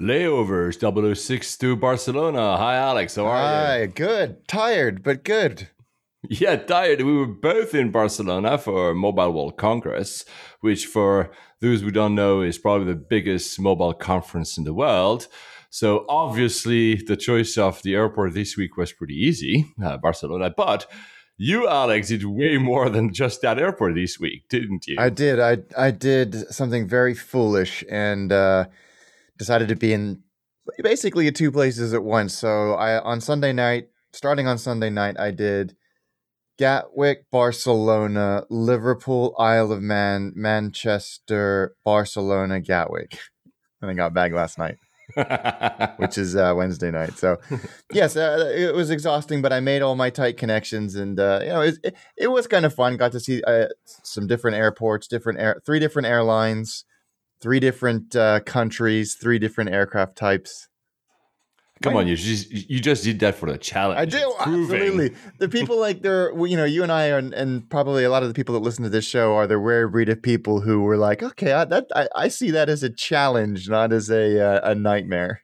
Layovers 006 to Barcelona. Hi, Alex. How are you? Hi, you? good. Tired, but good. Yeah, tired. We were both in Barcelona for Mobile World Congress, which, for those who don't know, is probably the biggest mobile conference in the world. So, obviously, the choice of the airport this week was pretty easy, uh, Barcelona. But you, Alex, did way more than just that airport this week, didn't you? I did. I I did something very foolish and uh, decided to be in basically two places at once. So I on Sunday night, starting on Sunday night, I did Gatwick, Barcelona, Liverpool, Isle of Man, Manchester, Barcelona, Gatwick. And I got back last night, which is uh, Wednesday night. So, yes, uh, it was exhausting, but I made all my tight connections, and uh, you know, it, it, it was kind of fun. Got to see uh, some different airports, different air, three different airlines, three different uh, countries, three different aircraft types. Come on, you just you just did that for the challenge. I do absolutely. The people like they're you know you and I are, and probably a lot of the people that listen to this show are the rare breed of people who were like, okay, I, that I, I see that as a challenge, not as a uh, a nightmare.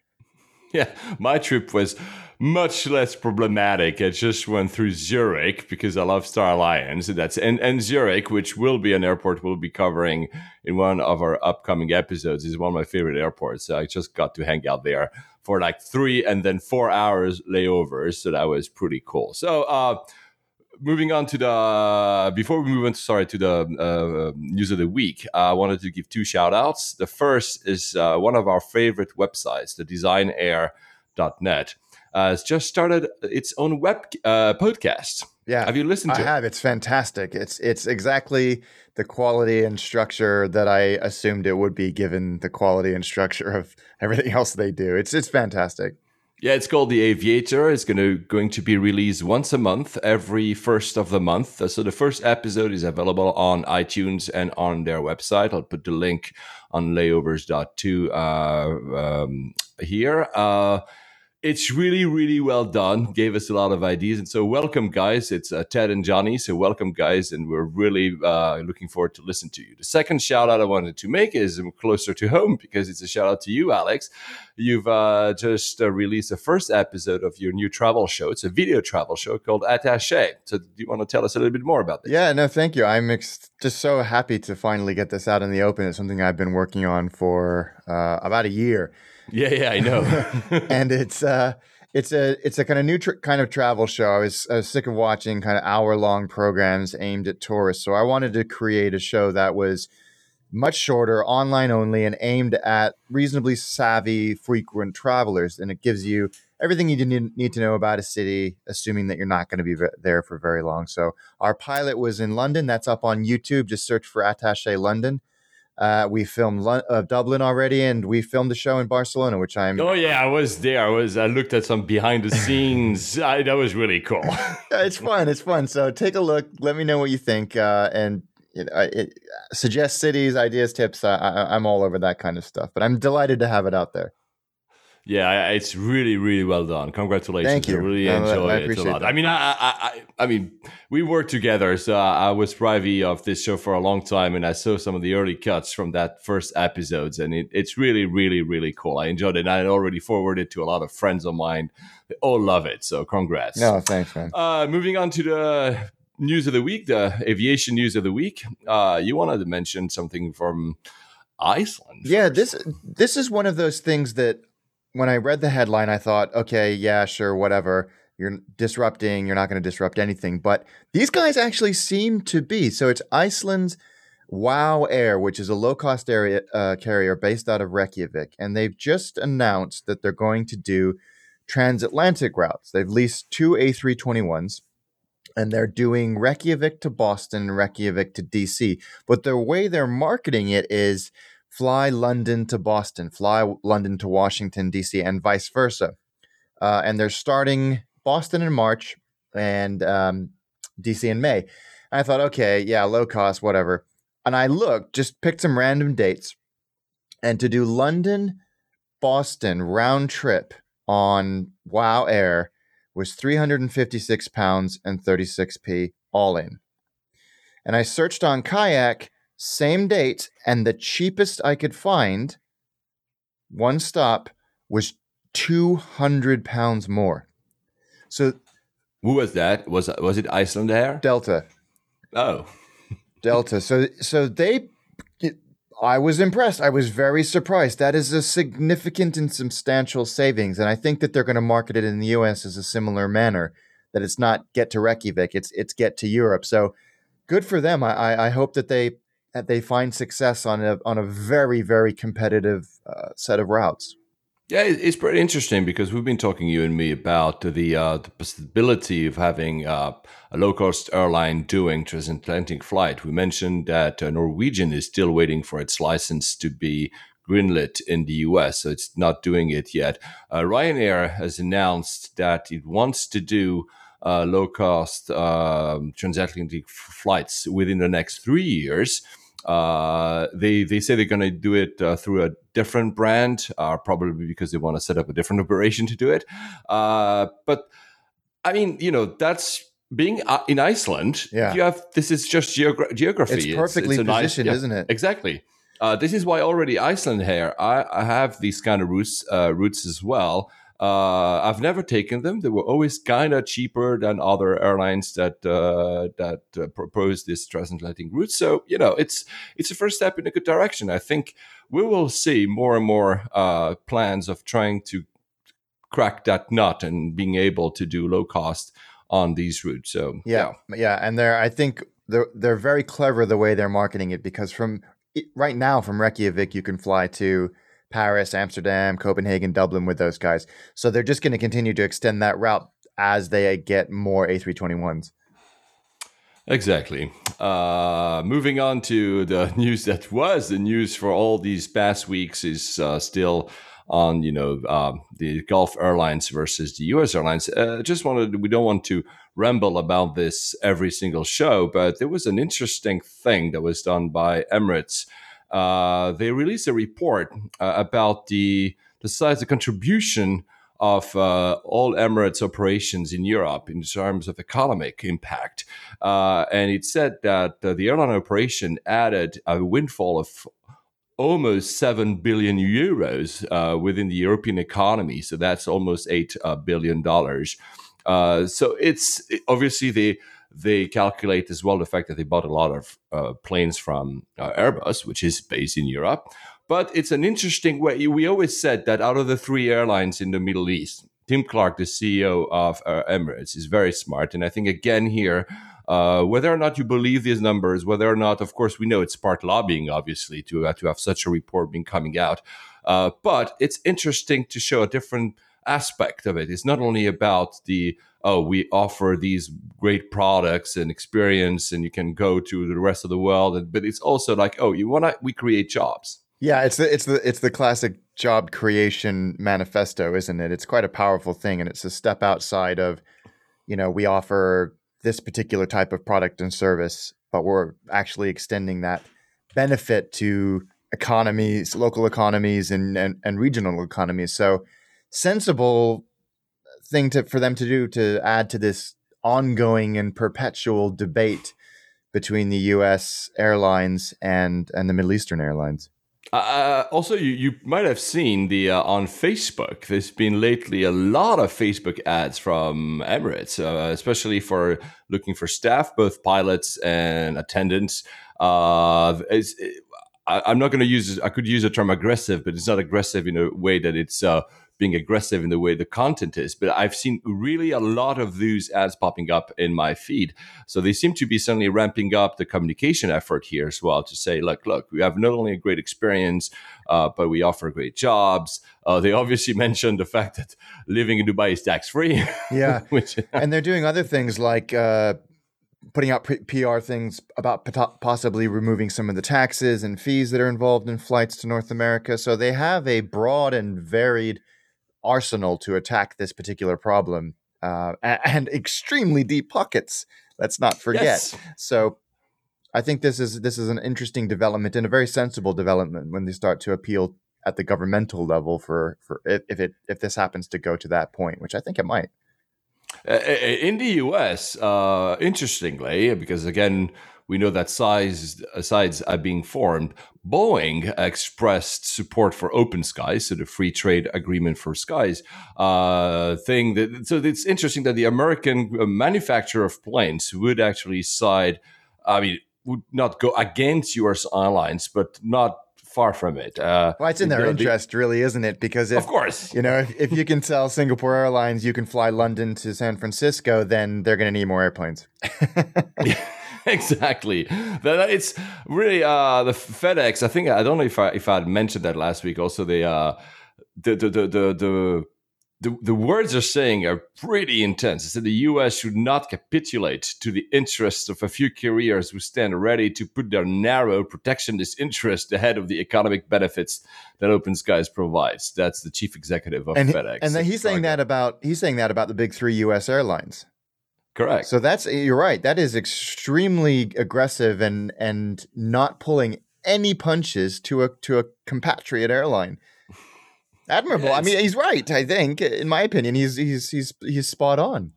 Yeah, my trip was much less problematic. I just went through Zurich because I love Star Alliance. And that's and, and Zurich, which will be an airport we'll be covering in one of our upcoming episodes, is one of my favorite airports. So I just got to hang out there for like three and then four hours layovers. So that was pretty cool. So uh moving on to the before we move on sorry to the uh, news of the week i wanted to give two shout outs the first is uh, one of our favorite websites the designair.net uh, it's just started its own web uh, podcast Yeah, have you listened I to it have. It's fantastic. It's it's exactly the quality and structure that I assumed it would be, given the quality and structure of everything else they do. It's it's fantastic. Yeah, it's called The Aviator. It's going to going to be released once a month, every first of the month. Uh, So the first episode is available on iTunes and on their website. I'll put the link on layovers.to uh, um, here. Uh, it's really, really well done. Gave us a lot of ideas. And so, welcome, guys. It's uh, Ted and Johnny. So, welcome, guys. And we're really uh, looking forward to listen to you. The second shout out I wanted to make is closer to home because it's a shout out to you, Alex. You've uh, just uh, released the first episode of your new travel show. It's a video travel show called Attaché. So, do you want to tell us a little bit more about this? Yeah, no, thank you. I'm ex- just so happy to finally get this out in the open. It's something I've been working on for uh, about a year, Yeah, yeah, I know. and it's uh, it's a it's a kind of new tr- kind of travel show. I was I was sick of watching kind of hour long programs aimed at tourists, so I wanted to create a show that was much shorter, online only, and aimed at reasonably savvy, frequent travelers. And it gives you everything you need, to know about a city, assuming that you're not going to be ve- there for very long. So our pilot was in London. That's up on YouTube. Just search for Attaché London. Uh, we filmed Lon- uh, Dublin already, and we filmed the show in Barcelona, which I'm. oh yeah, I was there. I was. I looked at some behind the scenes. I, that was really cool. it's fun. It's fun. So take a look. Let me know what you think, uh, and you know, it, suggest cities, ideas, tips. I, I, I'm all over that kind of stuff. But I'm delighted to have it out there. Yeah, it's really, really well done. Congratulations! Thank you. I really No, enjoy I it a lot. that. I mean, I, I, I, I mean, we worked together, so I, I was privy of this show for a long time, and I saw some of the early cuts from that first episodes, and it, it's really, really, really cool. I enjoyed it, and I already forwarded to a lot of friends of mine. They all love it. So, congrats. No, thanks, man. Uh, moving on to the news of the week, the aviation news of the week. Uh, you wanted to mention something from Iceland? Yeah, this this is one of those things that when I read the headline, I thought, okay, yeah, sure, whatever. You're disrupting. You're not going to disrupt anything. But these guys actually seem to be. So it's Iceland's Wow Air, which is a low cost area uh, carrier based out of Reykjavik, and they've just announced that they're going to do transatlantic routes. They've leased two A321s. And they're doing Reykjavik to Boston, and Reykjavik to DC. But the way they're marketing it is fly London to Boston, fly London to Washington, D.C., and vice versa. Uh, and they're starting Boston in March and um, D.C. in May. I thought, okay, yeah, low cost, whatever. And I looked, just picked some random dates, and to do London, Boston round trip on Wow Air was 356 pounds and 36p all in. And I searched on Kayak, same date, and the cheapest I could find, one stop, was 200 pounds more. So who was that? Was was it Icelandair? Delta. Oh, Delta. So so they I was impressed. I was very surprised. That is a significant and substantial savings, and I think that they're going to market it in the U.S. as a similar manner. That it's not get to Reykjavik, it's it's get to Europe. So good for them. I I hope that they that they find success on a on a very very competitive uh, set of routes. Yeah, it's pretty interesting because we've been talking you and me about the uh, the possibility of having uh, a low cost airline doing transatlantic flight. We mentioned that uh, Norwegian is still waiting for its license to be greenlit in the US, so it's not doing it yet. Uh, Ryanair has announced that it wants to do uh, low cost um, transatlantic flights within the next three years. Uh, they they say they're going to do it uh, through a different brand, uh, probably because they want to set up a different operation to do it. Uh, but I mean, you know, that's being uh, in Iceland. Yeah. you have this is just geogra- geography. It's perfectly it's, it's positioned, nice, yeah, isn't it? Exactly. Uh, this is why already Iceland here. I, I have these kind of routes roots as well. Uh, I've never taken them. They were always kind of cheaper than other airlines that uh, that uh, propose this transatlantic route. So you know, it's it's a first step in a good direction. I think we will see more and more uh, plans of trying to crack that nut and being able to do low cost on these routes. So yeah, yeah, yeah. and they're I think they're they're very clever the way they're marketing it because from right now from Reykjavik you can fly to Paris, Amsterdam, Copenhagen, Dublin with those guys. So they're just going to continue to extend that route as they get more A321s. Exactly. Uh, moving on to the news that was the news for all these past weeks is uh, still on you know uh, the Gulf Airlines versus the U.S. Airlines. Uh, just wanted we don't want to ramble about this every single show, but there was an interesting thing that was done by Emirates uh, they released a report uh, about the the size, the contribution of uh, all Emirates operations in Europe in terms of economic impact. Uh, and it said that uh, the airline operation added a windfall of almost 7 billion euros within the European economy. So that's almost $8 uh. Uh, so it's obviously the they calculate as well the fact that they bought a lot of uh, planes from uh, Airbus, which is based in Europe. But it's an interesting way. We always said that out of the three airlines in the Middle East, Tim Clark, the CEO of uh, Emirates, is very smart. And I think, again, here, uh, whether or not you believe these numbers, whether or not, of course, we know it's part lobbying, obviously, to, uh, to have such a report being coming out. Uh, but it's interesting to show a different aspect of it. It's not only about the oh, we offer these great products and experience, and you can go to the rest of the world. But it's also like, oh, you want to, we create jobs. Yeah, it's the it's the it's the classic job creation manifesto, isn't it? It's quite a powerful thing, and it's a step outside of, you know, we offer this particular type of product and service, but we're actually extending that benefit to economies, local economies, and and, and regional economies. So sensible thing to for them to do to add to this ongoing and perpetual debate between the U.S. airlines and and the Middle Eastern airlines. Uh, uh, also, you, you might have seen the uh, on Facebook. There's been lately a lot of Facebook ads from Emirates, uh, especially for looking for staff, both pilots and attendants. Uh, I, am not going to use. I could use the term aggressive, but it's not aggressive in a way that it's uh, being aggressive in the way the content is. But I've seen really a lot of those ads popping up in my feed. So they seem to be suddenly ramping up the communication effort here as well to say, look, look, we have not only a great experience, uh, but we offer great jobs. Uh, they obviously mentioned the fact that living in Dubai is tax free. Yeah. which, and they're doing other things like, uh, putting out PR things about possibly removing some of the taxes and fees that are involved in flights to North America. So they have a broad and varied arsenal to attack this particular problem uh, and extremely deep pockets. Let's not forget. Yes. So I think this is this is an interesting development and a very sensible development when they start to appeal at the governmental level for for if it if this happens to go to that point, which I think it might. In the U.S., uh, interestingly, because again, we know that size, sides are being formed. Boeing expressed support for Open Skies, so the free trade agreement for skies uh, thing. That, so it's interesting that the American uh, manufacturer of planes would actually side. I mean, would not go against U.S. airlines, but not far from it. Uh, well, it's in their interest, really, isn't it? Because if, of course, you know, if, if you can sell Singapore Airlines you can fly London to San Francisco, then they're going to need more airplanes. exactly. That it's really uh, the FedEx. I think I don't know if I if I had mentioned that last week. Also, the uh, the the the the, the the, the words they're saying are pretty intense. It's that the US should not capitulate to the interests of a few carriers who stand ready to put their narrow protectionist interest ahead of the economic benefits that Open Skies provides. That's the chief executive of and, FedEx. And he's saying that about he's saying that about the big three US airlines. Correct. So that's eh, you're right. That is extremely aggressive and and not pulling any punches to a to a compatriot airline admirable. I mean, he's right. I think, in my opinion, he's he's he's he's spot on.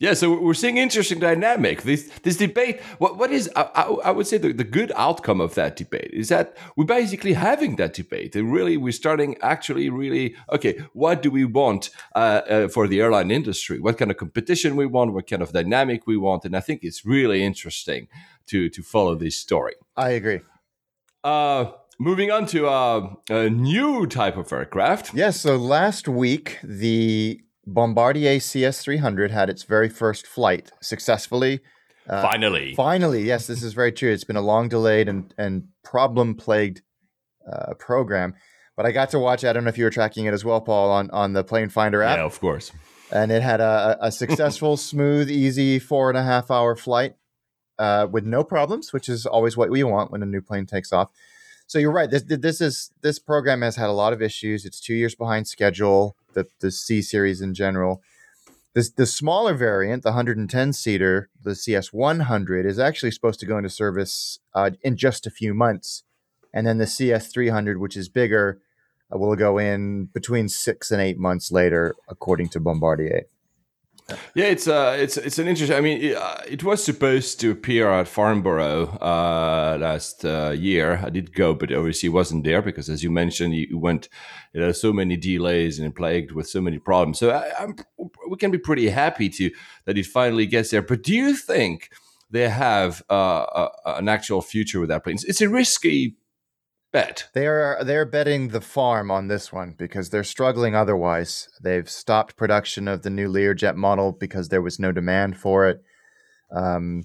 Yeah, so we're seeing interesting dynamic. This this debate. What what is I, I would say the, the good outcome of that debate is that we're basically having that debate, and really we're starting actually really okay. What do we want uh, uh, for the airline industry? What kind of competition we want? What kind of dynamic we want? And I think it's really interesting to to follow this story. I agree. Uh, Moving on to uh, a new type of aircraft. Yes, so last week, the Bombardier CS 300 had its very first flight successfully. Uh, finally. Finally, yes, this is very true. It's been a long delayed and, and problem plagued uh, program. But I got to watch, I don't know if you were tracking it as well, Paul, on, on the Plane Finder app. Yeah, of course. And it had a, a successful, smooth, easy four and a half hour flight uh, with no problems, which is always what we want when a new plane takes off. So you're right. This this is this program has had a lot of issues. It's two years behind schedule. The the C series in general. This the smaller variant, the 110 seater, the CS 100, is actually supposed to go into service uh, in just a few months, and then the CS 300, which is bigger, uh, will go in between six and eight months later, according to Bombardier. Yeah, it's uh, it's it's an interesting. I mean, it, uh, it was supposed to appear at Farnborough uh, last uh, year. I did go, but obviously wasn't there because, as you mentioned, you went. You know, so many delays and plagued with so many problems. So I, I'm, we can be pretty happy to that it finally gets there. But do you think they have uh, an actual future with that plane? It's a risky bet. They are they're betting the farm on this one because they're struggling otherwise. They've stopped production of the new Learjet model because there was no demand for it. Um,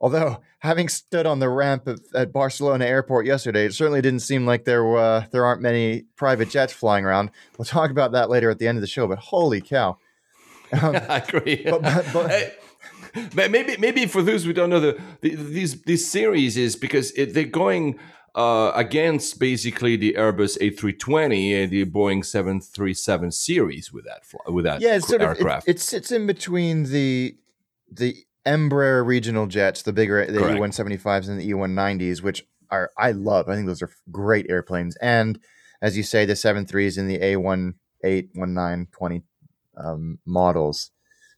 although having stood on the ramp at, at, Barcelona airport yesterday, it certainly didn't seem like there uh, there aren't many private jets flying around. We'll talk about that later at the end of the show. But holy cow! Um, I agree. But, but, but, hey maybe maybe for those who don't know the, the these these series is because it, they're going uh, against basically the Airbus A320 and the Boeing 737 series with that with that yeah, it's sort aircraft. Of, it, it, sits in between the the Embraer regional jets, the bigger the E175s and the E190s, which are I love. I think those are great airplanes, and as you say, the 73s and the A18, 19, 20 um, models.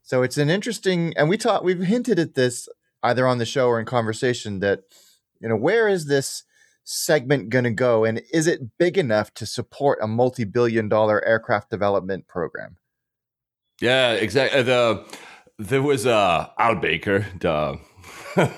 So it's an interesting, and we taught we've hinted at this either on the show or in conversation that you know where is this segment going to go? And is it big enough to support a multi billion dollar aircraft development program? Yeah, exactly. The, there was uh, Al Baker, the the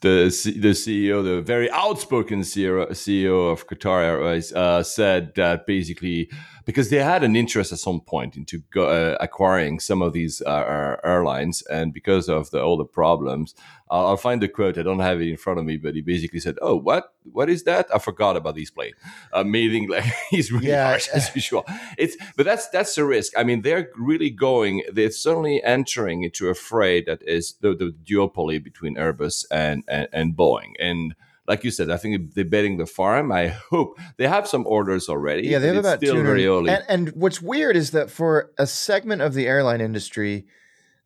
the CEO, the very outspoken CEO, CEO of Qatar Airways, uh, said that basically because they had an interest at some point into go, uh, acquiring some of these uh, airlines, and because of the, all the problems, I'll, I'll, find the quote. I don't have it in front of me, but he basically said, "Oh, what? What is that? I forgot about these planes." Uh, meaning, like he's really yeah, harsh as usual. It's but that's that's the risk. I mean, they're really going. They're suddenly entering into a fray that is the, the duopoly between Airbus and, and, and Boeing, and like you said, I think they're betting the farm. I hope they have some orders already. Yeah, they have about still very early. And, and, what's weird is that for a segment of the airline industry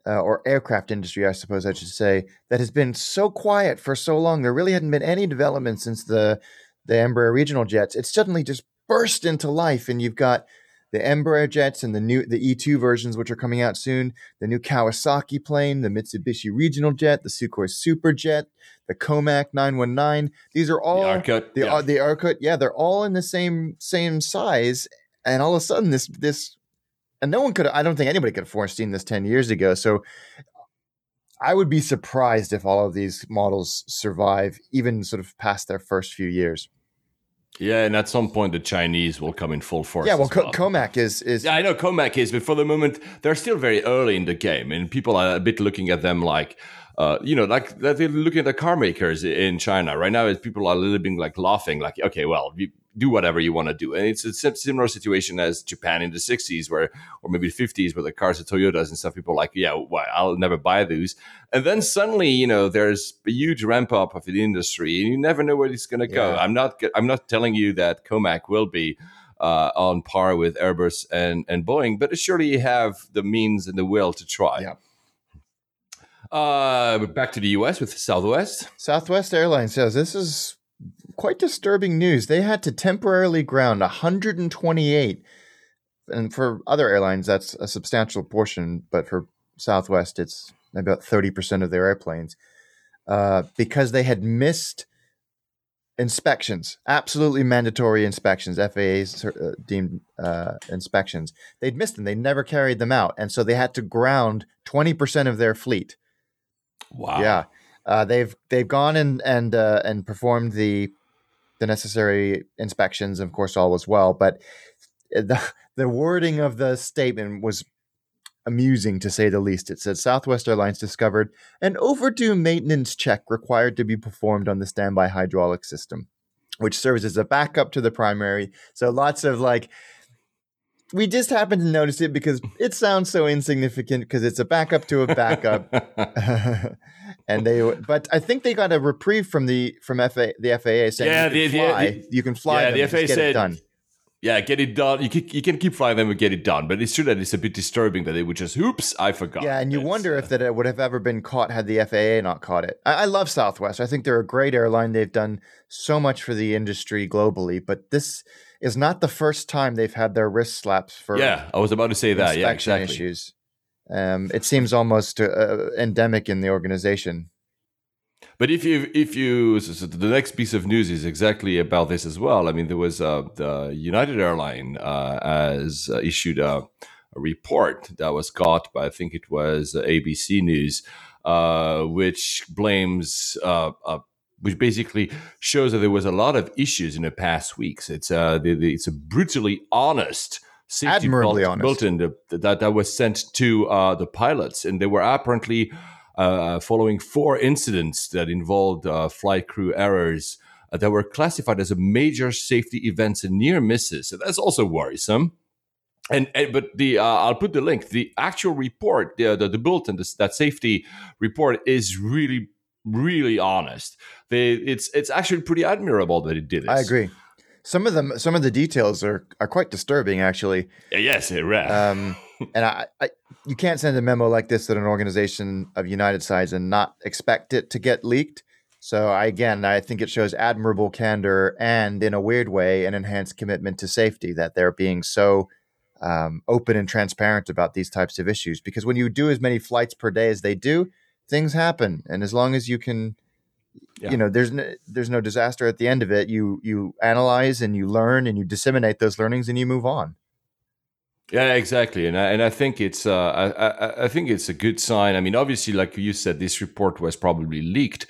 uh, or aircraft industry, I suppose I should say, that has been so quiet for so long, there really hadn't been any development since the the Embraer regional jets. It's suddenly just burst into life, and you've got the Embraer jets and the new the E2 versions, which are coming out soon, the new Kawasaki plane, the Mitsubishi Regional Jet, the Sukhoi Superjet, the Comac 919. These are all the Arcut, the, yeah. the Arcut, yeah, they're all in the same same size, and all of a sudden this this, and no one could. I don't think anybody could have foreseen this ten years ago. So, I would be surprised if all of these models survive, even sort of past their first few years. Yeah, and at some point the Chinese will come in full force. Yeah, well, Co- Comac is is Yeah, I know Comac is, but for the moment they're still very early in the game, and people are a bit looking at them like, uh, you know, like they're looking at the car makers in China right now. Is people are a little bit like laughing, like, okay, well, you do whatever you want to do, and it's a similar situation as Japan in the '60s, where or maybe the '50s, where the cars are Toyotas and stuff. People are like, yeah, well, I'll never buy those, and then suddenly, you know, there's a huge ramp up of the industry, and you never know where it's going to go. Yeah. I'm not, I'm not telling you that Comac will be uh, on par with Airbus and, and Boeing, but surely you have the means and the will to try. Yeah. Uh, back to the US with Southwest. Southwest Airlines says this is quite disturbing news. They had to temporarily ground 128, and for other airlines, that's a substantial portion, but for Southwest, it's about 30% of their airplanes uh, because they had missed inspections, absolutely mandatory inspections, FAA's uh, deemed uh, inspections. They'd missed them, they never carried them out, and so they had to ground 20% of their fleet. Wow. Yeah, uh, they've they've gone and and uh, and performed the the necessary inspections. Of course, all was well, but eh, the the wording of the statement was amusing to say the least. It said Southwest Airlines discovered an overdue maintenance check required to be performed on the standby hydraulic system, which serves as a backup to the primary. So lots of like. We just happened to notice it because it sounds so insignificant because it's a backup to a backup. and they but I think they got a reprieve from the from FA, the FAA saying Yeah, you, can the- fly, the- you can fly yeah, them, the FAA get it said- done. yeah, get it done. You can, you can keep flying them and get it done, but it's true that it's a bit disturbing that they would just, oops, I forgot. Yeah, and you It's, wonder uh, if that it would have ever been caught had the FAA not caught it. I, I love Southwest. I think they're a great airline. They've done so much for the industry globally, but this is not the first time they've had their wrist slaps for Yeah, I was about to say that. Yeah, exactly. issues. Um, it seems almost uh, endemic in the organization. But if you if you so, the next piece of news is exactly about this as well. I mean, there was uh, the United Airline uh, uh, issued a, a report that was caught by I think it was uh, ABC News, uh, which blames. Uh, uh, which basically shows that there was a lot of issues in the past weeks. It's uh, the, it's a brutally honest safety Admirably bult- honest. bulletin that, that that was sent to uh, the pilots, and they were apparently uh, following four incidents that involved uh, flight crew errors uh, that were classified as a major safety events and near misses. So that's also worrisome. And, and but the uh, I'll put the link. The actual report, the the, the bulletin, this, that safety report is really really honest. They it's it's actually pretty admirable that it did this. I agree. Some of them, some of the details are are quite disturbing, actually. Yes, it yeah. Um, and I, I, you can't send a memo like this to an organization of United size and not expect it to get leaked. So I, again, I think it shows admirable candor and, in a weird way, an enhanced commitment to safety that they're being so um, open and transparent about these types of issues. Because when you do as many flights per day as they do, things happen, and as long as you can, Yeah. you know, there's no, there's no disaster at the end of it. You you analyze and you learn and you disseminate those learnings and you move on. Yeah, exactly, and I, and I think it's uh, I, I I think it's a good sign. I mean, obviously, like you said, this report was probably leaked,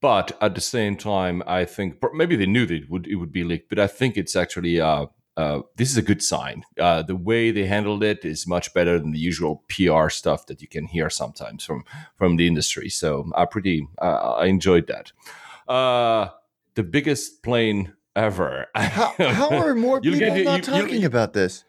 but at the same time, I think maybe they knew that it would it would be leaked. But I think it's actually uh, uh, this is a good sign. Uh, the way they handled it is much better than the usual PR stuff that you can hear sometimes from from the industry. So I pretty uh, I enjoyed that. Uh, the biggest plane ever. How, how are more people get- not you- you'll- talking about this?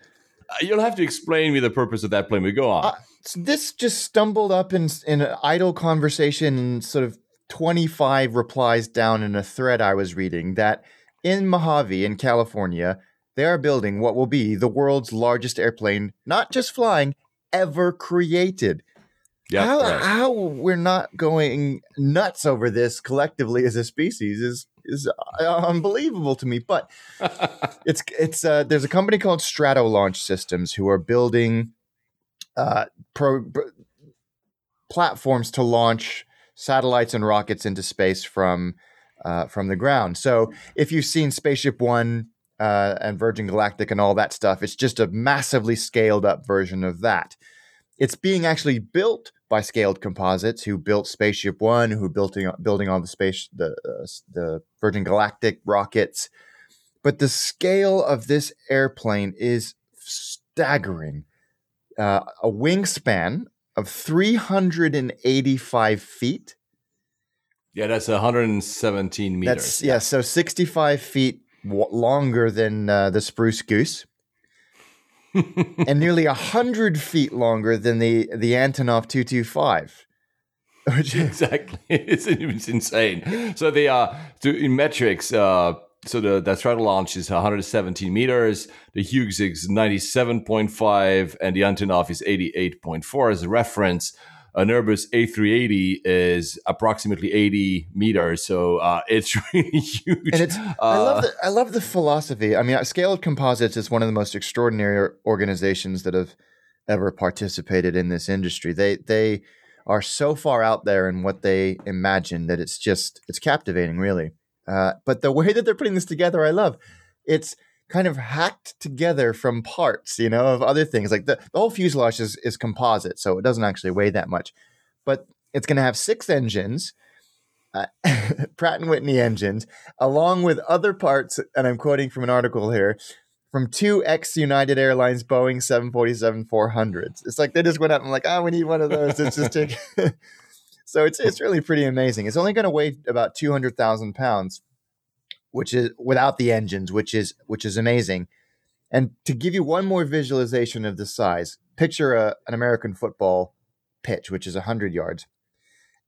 You'll have to explain me the purpose of that plane. We go on. Uh, this just stumbled up in in an idle conversation and sort of 25 replies down in a thread I was reading that in Mojave in California they are building what will be the world's largest airplane not just flying ever created. yeah, how right. how we're not going nuts over this collectively as a species is is uh, unbelievable to me. But it's it's uh, there's a company called Stratolaunch Systems who are building uh, pro, platforms to launch satellites and rockets into space from uh, from the ground. So if you've seen Spaceship One uh, and Virgin Galactic and all that stuff, it's just a massively scaled up version of that. It's being actually built by Scaled Composites, who built Spaceship One, who built building all the space the uh, the Virgin Galactic rockets. But the scale of this airplane is staggering. Uh, a wingspan of 385 feet. Yeah, that's 117 meters. That's yeah, so 65 feet w- longer than uh, the Spruce Goose. and nearly hundred feet longer than the the Antonov 225. exactly, it's, it's insane. So they are uh, in metrics. Uh, so the the Stratolaunch is 117 meters. The Hughes is 97.5, and the Antonov is 88.4 as a reference an Airbus A380 is approximately 80 meters, so uh, it's really huge. And it's uh, I love the I love the philosophy. I mean, Scaled Composites is one of the most extraordinary organizations that have ever participated in this industry. They they are so far out there in what they imagine that it's just it's captivating, really. Uh, but the way that they're putting this together, I love. It's kind of hacked together from parts, you know, of other things. Like the, the whole fuselage is, is composite, so it doesn't actually weigh that much. But it's going to have six engines, uh, Pratt and Whitney engines, along with other parts. And I'm quoting from an article here from two ex United Airlines Boeing 747 400s. It's like they just went out and like, oh, we need one of those. It's just take. so it's it's really pretty amazing. It's only going to weigh about 200,000 pounds which is without the engines, which is which is amazing. And to give you one more visualization of the size, picture a, an American football pitch, which is 100 yards.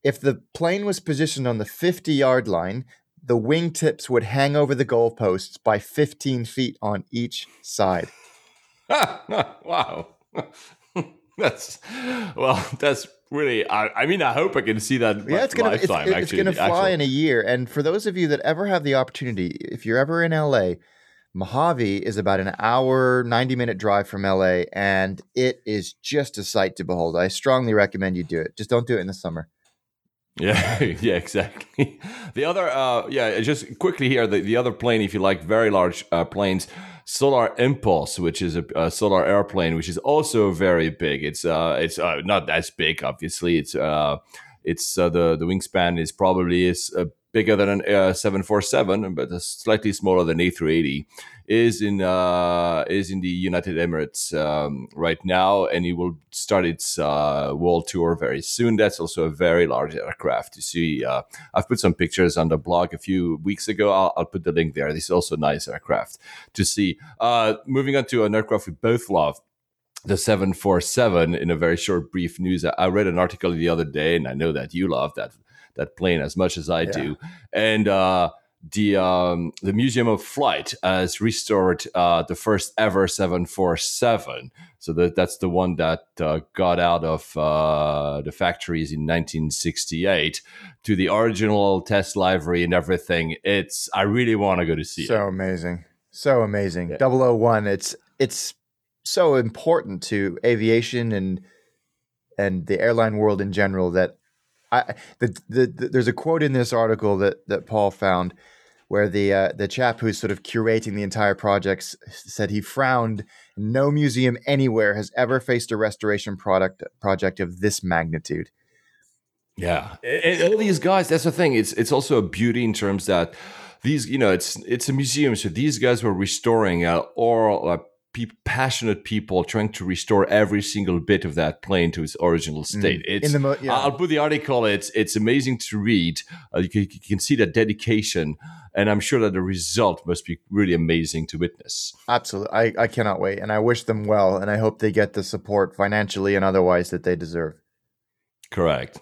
If the plane was positioned on the 50 yard line, the wingtips would hang over the goalposts by 15 feet on each side. wow. that's, well, that's really I, I, mean i hope i can see that yeah it's gonna it's, it's, gonna fly actual. in a year and for those of you that ever have the opportunity if you're ever in la mojave is about an hour 90 minute drive from la and it is just a sight to behold i strongly recommend you do it just don't do it in the summer yeah, yeah, exactly. The other, uh, yeah, just quickly here, the, the other plane, if you like very large uh, planes, Solar Impulse, which is a, a, solar airplane, which is also very big. It's uh, it's uh, not as big, obviously. It's uh, it's uh, the the wingspan is probably is uh, bigger than an uh, 747, but slightly smaller than A380 is in uh, is in the United Emirates um, right now, and it will start its uh, world tour very soon. That's also a very large aircraft. You see, uh, I've put some pictures on the blog a few weeks ago. I'll, I'll put the link there. This is also a nice aircraft to see. Moving on to an aircraft we both love the 747 in a very short brief news i read an article the other day and i know that you love that that plane as much as i yeah. do and uh, the um, the Museum of Flight has restored uh, the first ever 747. So that, that's the one that uh, got out of uh, the factories in 1968 to the original test livery and everything. It's I really want to go to see so it. So amazing, so amazing. Yeah. 001. It's it's so important to aviation and and the airline world in general that I, the, the, the, there's a quote in this article that that Paul found where the uh, the chap who's sort of curating the entire project said he frowned. No museum anywhere has ever faced a restoration product project of this magnitude. Yeah, and all these guys. That's the thing. It's it's also a beauty in terms that these, you know, it's it's a museum. So these guys were restoring uh, or uh, pe- passionate people trying to restore every single bit of that plane to its original mm. state. Mm. It's, mo- yeah. I'll put the article. It's it's amazing to read. Uh, you, can, you, can, see that dedication, and I'm sure that the result must be really amazing to witness. Absolutely, I, I cannot wait, and I wish them well, and I hope they get the support financially and otherwise that they deserve. Correct.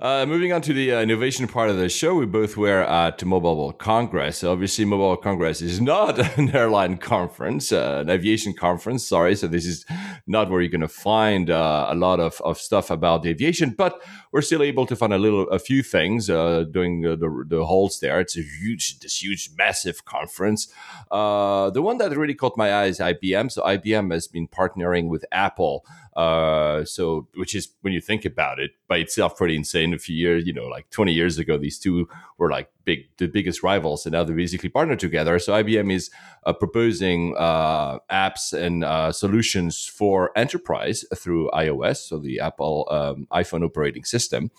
Uh, moving on to the uh, innovation part of the show, we both were at Mobile World Congress. Obviously, Mobile World Congress is not an airline conference, uh, an aviation conference. Sorry, so this is not where you're going to find uh, a lot of, of stuff about the aviation, but we're still able to find a little, a few things uh, during the, the, halls there. It's a huge, this huge, massive conference. Uh, the one that really caught my eye is IBM. So IBM has been partnering with Apple uh, so, which is when you think about it by itself, pretty insane. A few years, you know, like 20 years ago, these two were like big, the biggest rivals, and now they're basically partnered together. So, IBM is uh, proposing uh, apps and uh, solutions for enterprise through iOS, so the Apple um, iPhone operating system.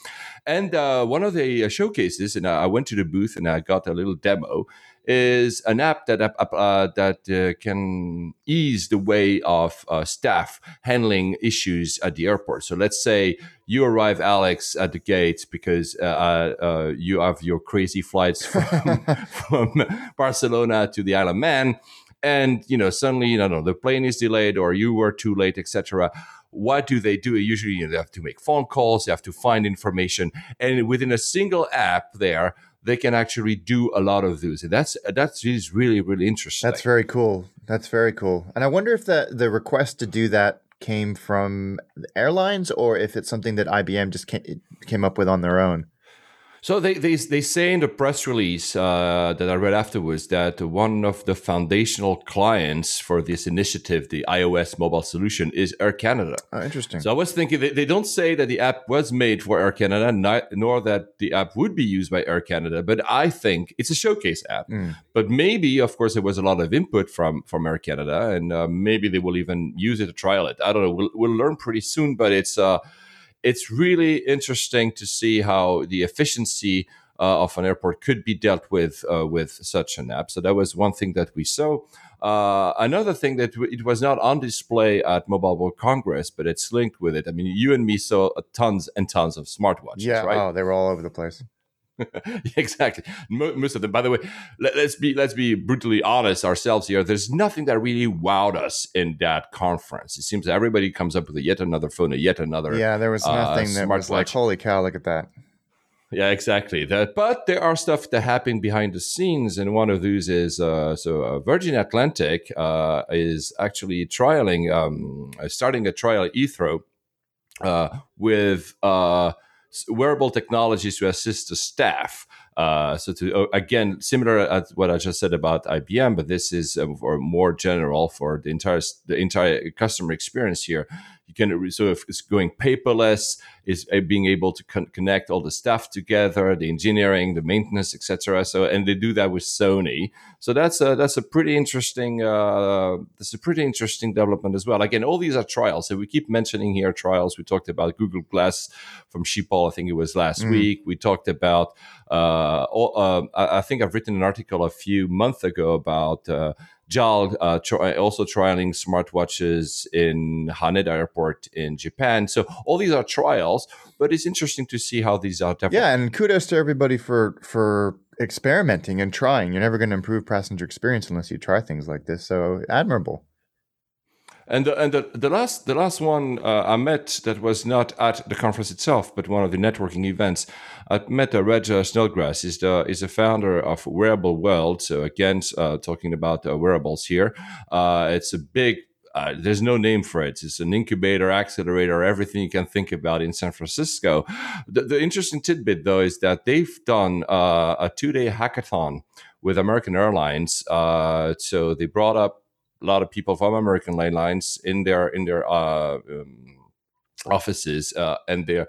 And uh, one of the uh, showcases, and I went to the booth and I got a little demo is an app that uh, that uh, can ease the way of uh, staff handling issues at the airport. So let's say you arrive, Alex, at the gate because uh, uh, you have your crazy flights from, from, Barcelona to the Isle of Man, and you know suddenly, you know, the plane is delayed or you were too late, etc what do they do? Usually, you know, they have to make phone calls, they have to find information, and within a single app, there they can actually do a lot of those. And that's that's is really really interesting. That's very cool. That's very cool. And I wonder if the the request to do that came from airlines or if it's something that IBM just came, came up with on their own. So they, they, they say in the press release uh, that I read afterwards that one of the foundational clients for this initiative, the iOS mobile solution, is Air Canada. Oh, interesting. So I was thinking they, they don't say that the app was made for Air Canada, not, nor that the app would be used by Air Canada, but I think it's a showcase app. Mm. But maybe, of course, there was a lot of input from from Air Canada, and uh, maybe they will even use it to trial it. I don't know. We'll, we'll learn pretty soon, but it's. Uh, it's really interesting to see how the efficiency uh, of an airport could be dealt with uh, with such an app. So that was one thing that we saw. Uh, another thing that w- it was not on display at Mobile World Congress, but it's linked with it. I mean, you and me saw tons and tons of smartwatches. Yeah, right? oh, they were all over the place. exactly. Most of them. By the way, let, us be let's be brutally honest ourselves here. There's nothing that really wowed us in that conference. It seems everybody comes up with a yet another phone, a yet another. Yeah, there was nothing uh, that was like, holy cow, look at that. Yeah, exactly. That, but there are stuff that happen behind the scenes, and one of those is uh, so uh, Virgin Atlantic uh, is actually trialing, um, starting a trial at Heathrow uh, with uh, wearable technologies to assist the staff. Uh, so to uh, again, similar at what I just said about IBM, but this is uh, for more general for the entire the entire customer experience here you can sort of it's going paperless is uh, being able to con- connect all the stuff together the engineering the maintenance etc so and they do that with sony. So that's a that's a pretty interesting uh that's a pretty interesting development as well. Again all these are trials. So we keep mentioning here trials. We talked about google glass from Schiphol i think it was last mm. week. We talked about uh, all, uh, i think i've written an article a few months ago about uh, JAL uh, try, also trialing smartwatches in Haneda Airport in Japan. So all these are trials, but it's interesting to see how these are. Developed. Yeah, and kudos to everybody for for experimenting and trying. You're never going to improve passenger experience unless you try things like this. So admirable. And the, and the, the last the last one uh, I met that was not at the conference itself, but one of the networking events. I met uh, Reg Snodgrass. is the is the founder of Wearable World. So again, uh, talking about uh, wearables here. Uh, it's a big uh, there's no name for it. It's an incubator, accelerator, everything you can think about in San Francisco. The, the interesting tidbit, though, is that they've done uh, a two day hackathon with American Airlines. Uh, so they brought up a lot of people from American Airlines in their in their uh, um, offices, uh, and they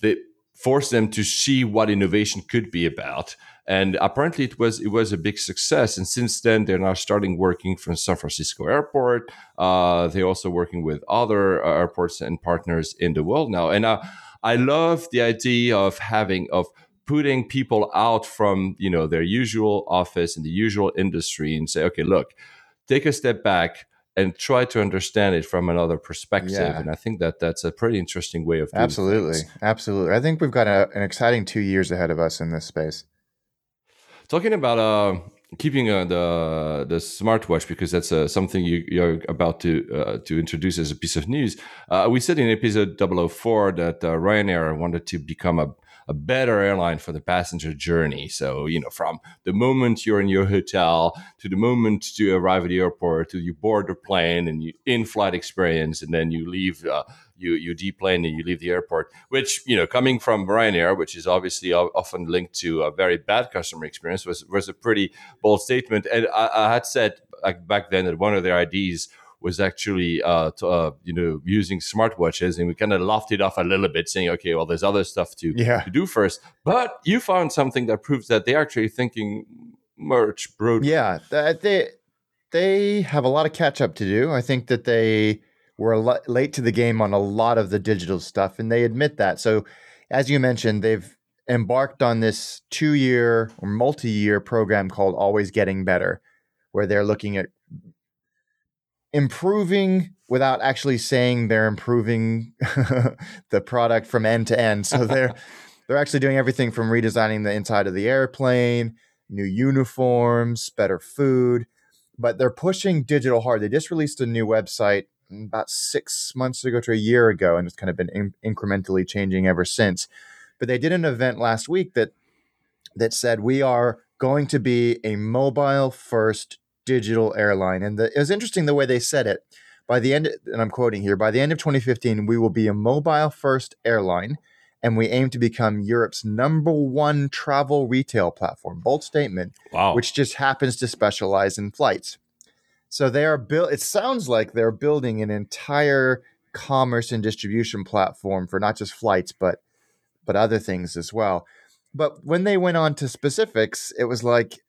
they forced them to see what innovation could be about. And apparently, it was it was a big success. And since then, they're now starting working from San Francisco Airport. Uh, they're also working with other uh, airports and partners in the world now. And uh, I love the idea of having of putting people out from you know their usual office and the usual industry and say, okay, look take a step back and try to understand it from another perspective. Yeah. And I think that that's a pretty interesting way of absolutely, things. absolutely. I think we've got a, an exciting two years ahead of us in this space. Talking about uh, keeping uh, the the smartwatch because that's uh, something you, you're about to uh, to introduce as a piece of news. Uh, we said in episode 004 that uh, Ryanair wanted to become a a better airline for the passenger journey. So, you know, from the moment you're in your hotel to the moment to arrive at the airport to you board the plane and you in-flight experience, and then you leave. Uh, you you deplane and you leave the airport. Which you know, coming from Ryanair, which is obviously often linked to a very bad customer experience, was was a pretty bold statement. And I, I had said back then that one of their ideas was actually uh, to, uh, you know using smartwatches, and we kind of laughed it off a little bit, saying, "Okay, well, there's other stuff to yeah. to do first. But you found something that proves that they're actually thinking much broader. Yeah, they they have a lot of catch up to do. I think that they were lo- late to the game on a lot of the digital stuff, and they admit that. So, as you mentioned, they've embarked on this two year or multi year program called Always Getting Better, where they're looking at improving without actually saying they're improving the product from end to end. So they're they're actually doing everything from redesigning the inside of the airplane, new uniforms, better food, but they're pushing digital hard. They just released a new website about six months ago to a year ago, and it's kind of been in- incrementally changing ever since. But they did an event last week that that said we are going to be a mobile first digital airline, and the, it was interesting the way they said it. By the end, and I'm quoting here, by the end of 2015, we will be a mobile first airline, and we aim to become Europe's number one travel retail platform. Bold statement, wow. which just happens to specialize in flights. So they are built. It sounds like they're building an entire commerce and distribution platform for not just flights, but but other things as well. But when they went on to specifics, it was like,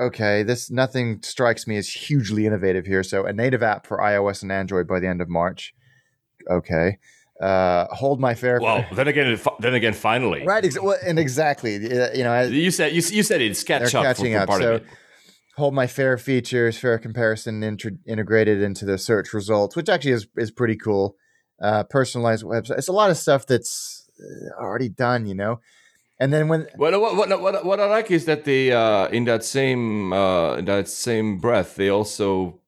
okay, this nothing strikes me as hugely innovative here. So a native app for iOS and Android by the end of March. Okay. Uh, hold my fare. Well, then again, then again, finally, right? Ex- well, and exactly, you know, you said you, you said it's catch up. Catching for, for up. so hold my fare features, fare comparison int- integrated into the search results, which actually is is pretty cool. Uh, personalized website. It's a lot of stuff that's uh, already done, you know. And then when what what what what, what I like is that they uh, in that same uh, in that same breath they also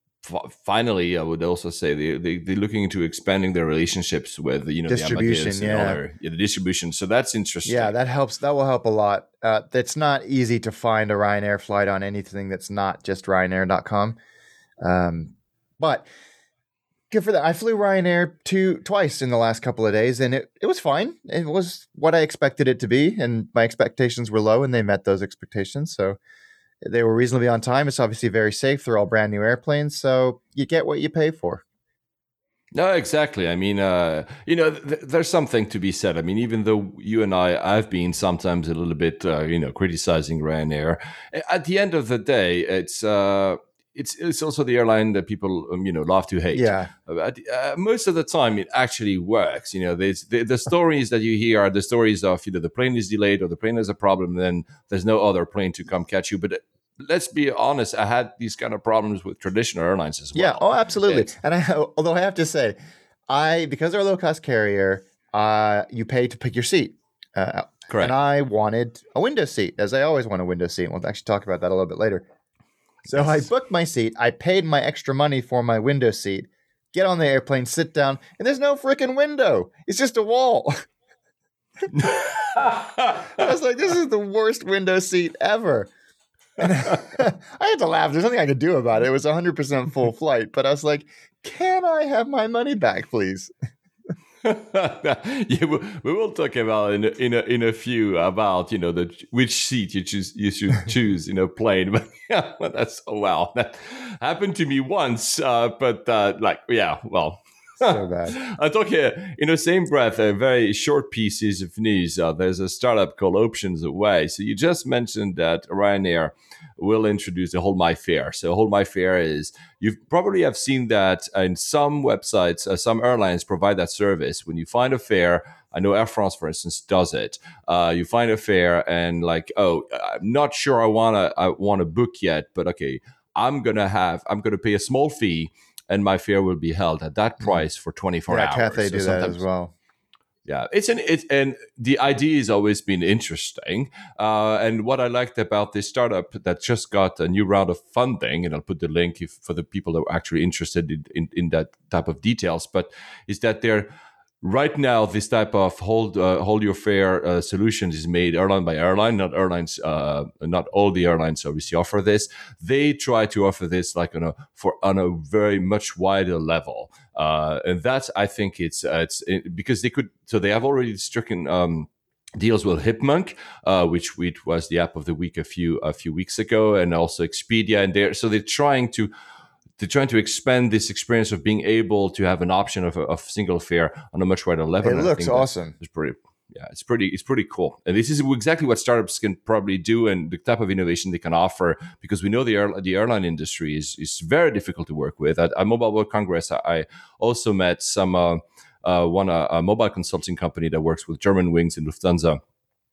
finally, I would also say they, they they're looking into expanding their relationships with you know distribution, the yeah. Their, yeah, the distribution. So that's interesting. Yeah, that helps. That will help a lot. Uh, it's not easy to find a Ryanair flight on anything that's not just Ryanair.com. Um, but good for that. I flew Ryanair two twice in the last couple of days, and it, it was fine. It was what I expected it to be, and my expectations were low, and they met those expectations. So they were reasonably on time. It's obviously very safe. They're all brand new airplanes, so you get what you pay for. No, exactly. I mean, uh, you know, th- there's something to be said. I mean, even though you and I, I've been sometimes a little bit, uh, you know, criticizing Ryanair. At the end of the day, it's uh, it's it's also the airline that people um, you know love to hate. Yeah. Uh, uh most of the time, it actually works. You know, there's the, the stories that you hear are the stories of either the plane is delayed or the plane has a problem. Then there's no other plane to come catch you. But let's be honest, I had these kind of problems with traditional airlines as well. Yeah, oh, absolutely. And I, although I have to say, I because they're a low cost carrier, uh, you pay to pick your seat. Uh, Correct. And I wanted a window seat, as I always want a window seat. We'll actually talk about that a little bit later. So. I booked my seat. I paid my extra money for my window seat. Get on the airplane, sit down, and there's no freaking window. It's just a wall. I was like, this is the worst window seat ever. I had to laugh. There's nothing I could do about it. It was 100% full flight, but I was like, can I have my money back, please? yeah, we will talk about in a, in a, in a few about you know the which seat you choose you should choose in a plane. But yeah, well, that's oh wow, that happened to me once. Uh, but uh, like yeah, well, so bad. I talk here in the same breath. A very short pieces of news. Uh, there's a startup called Options Away. So you just mentioned that Ryanair will introduce the Hold My Fare. So Hold My Fare is you probably have seen that in some websites, uh, some airlines provide that service. When you find a fare, I know Air France, for instance, does it. Uh, you find a fare and like, oh, I'm not sure I wanna I wanna book yet, but okay, I'm gonna have I'm gonna pay a small fee and my fare will be held at that mm-hmm. price for 24 yeah, hours. Cathay so do that as well. Yeah, it's an it's and the idea has always been interesting. Uh, and what I liked about this startup that just got a new round of funding, and I'll put the link if, for the people that are actually interested in, in, in that type of details, but is that they're right now this type of hold uh, hold your fare uh, solutions is made airline by airline not airlines uh, not all the airlines obviously offer this. They try to offer this like on a for on a very much wider level. Uh, and that's i think it's uh, it's it, because they could so they have already stricken um, deals with Hipmunk, uh, which, which was the app of the week a few a few weeks ago, and also Expedia, and they're so they're trying to they're trying to expand this experience of being able to have an option of, of single fare on a much wider level. It looks awesome. It's pretty, yeah, it's pretty, it's pretty cool. And this is exactly what startups can probably do and the type of innovation they can offer because we know the air, the airline industry is is very difficult to work with. At, at Mobile World Congress, I also met some uh, uh, one uh, a mobile consulting company that works with Germanwings and Lufthansa.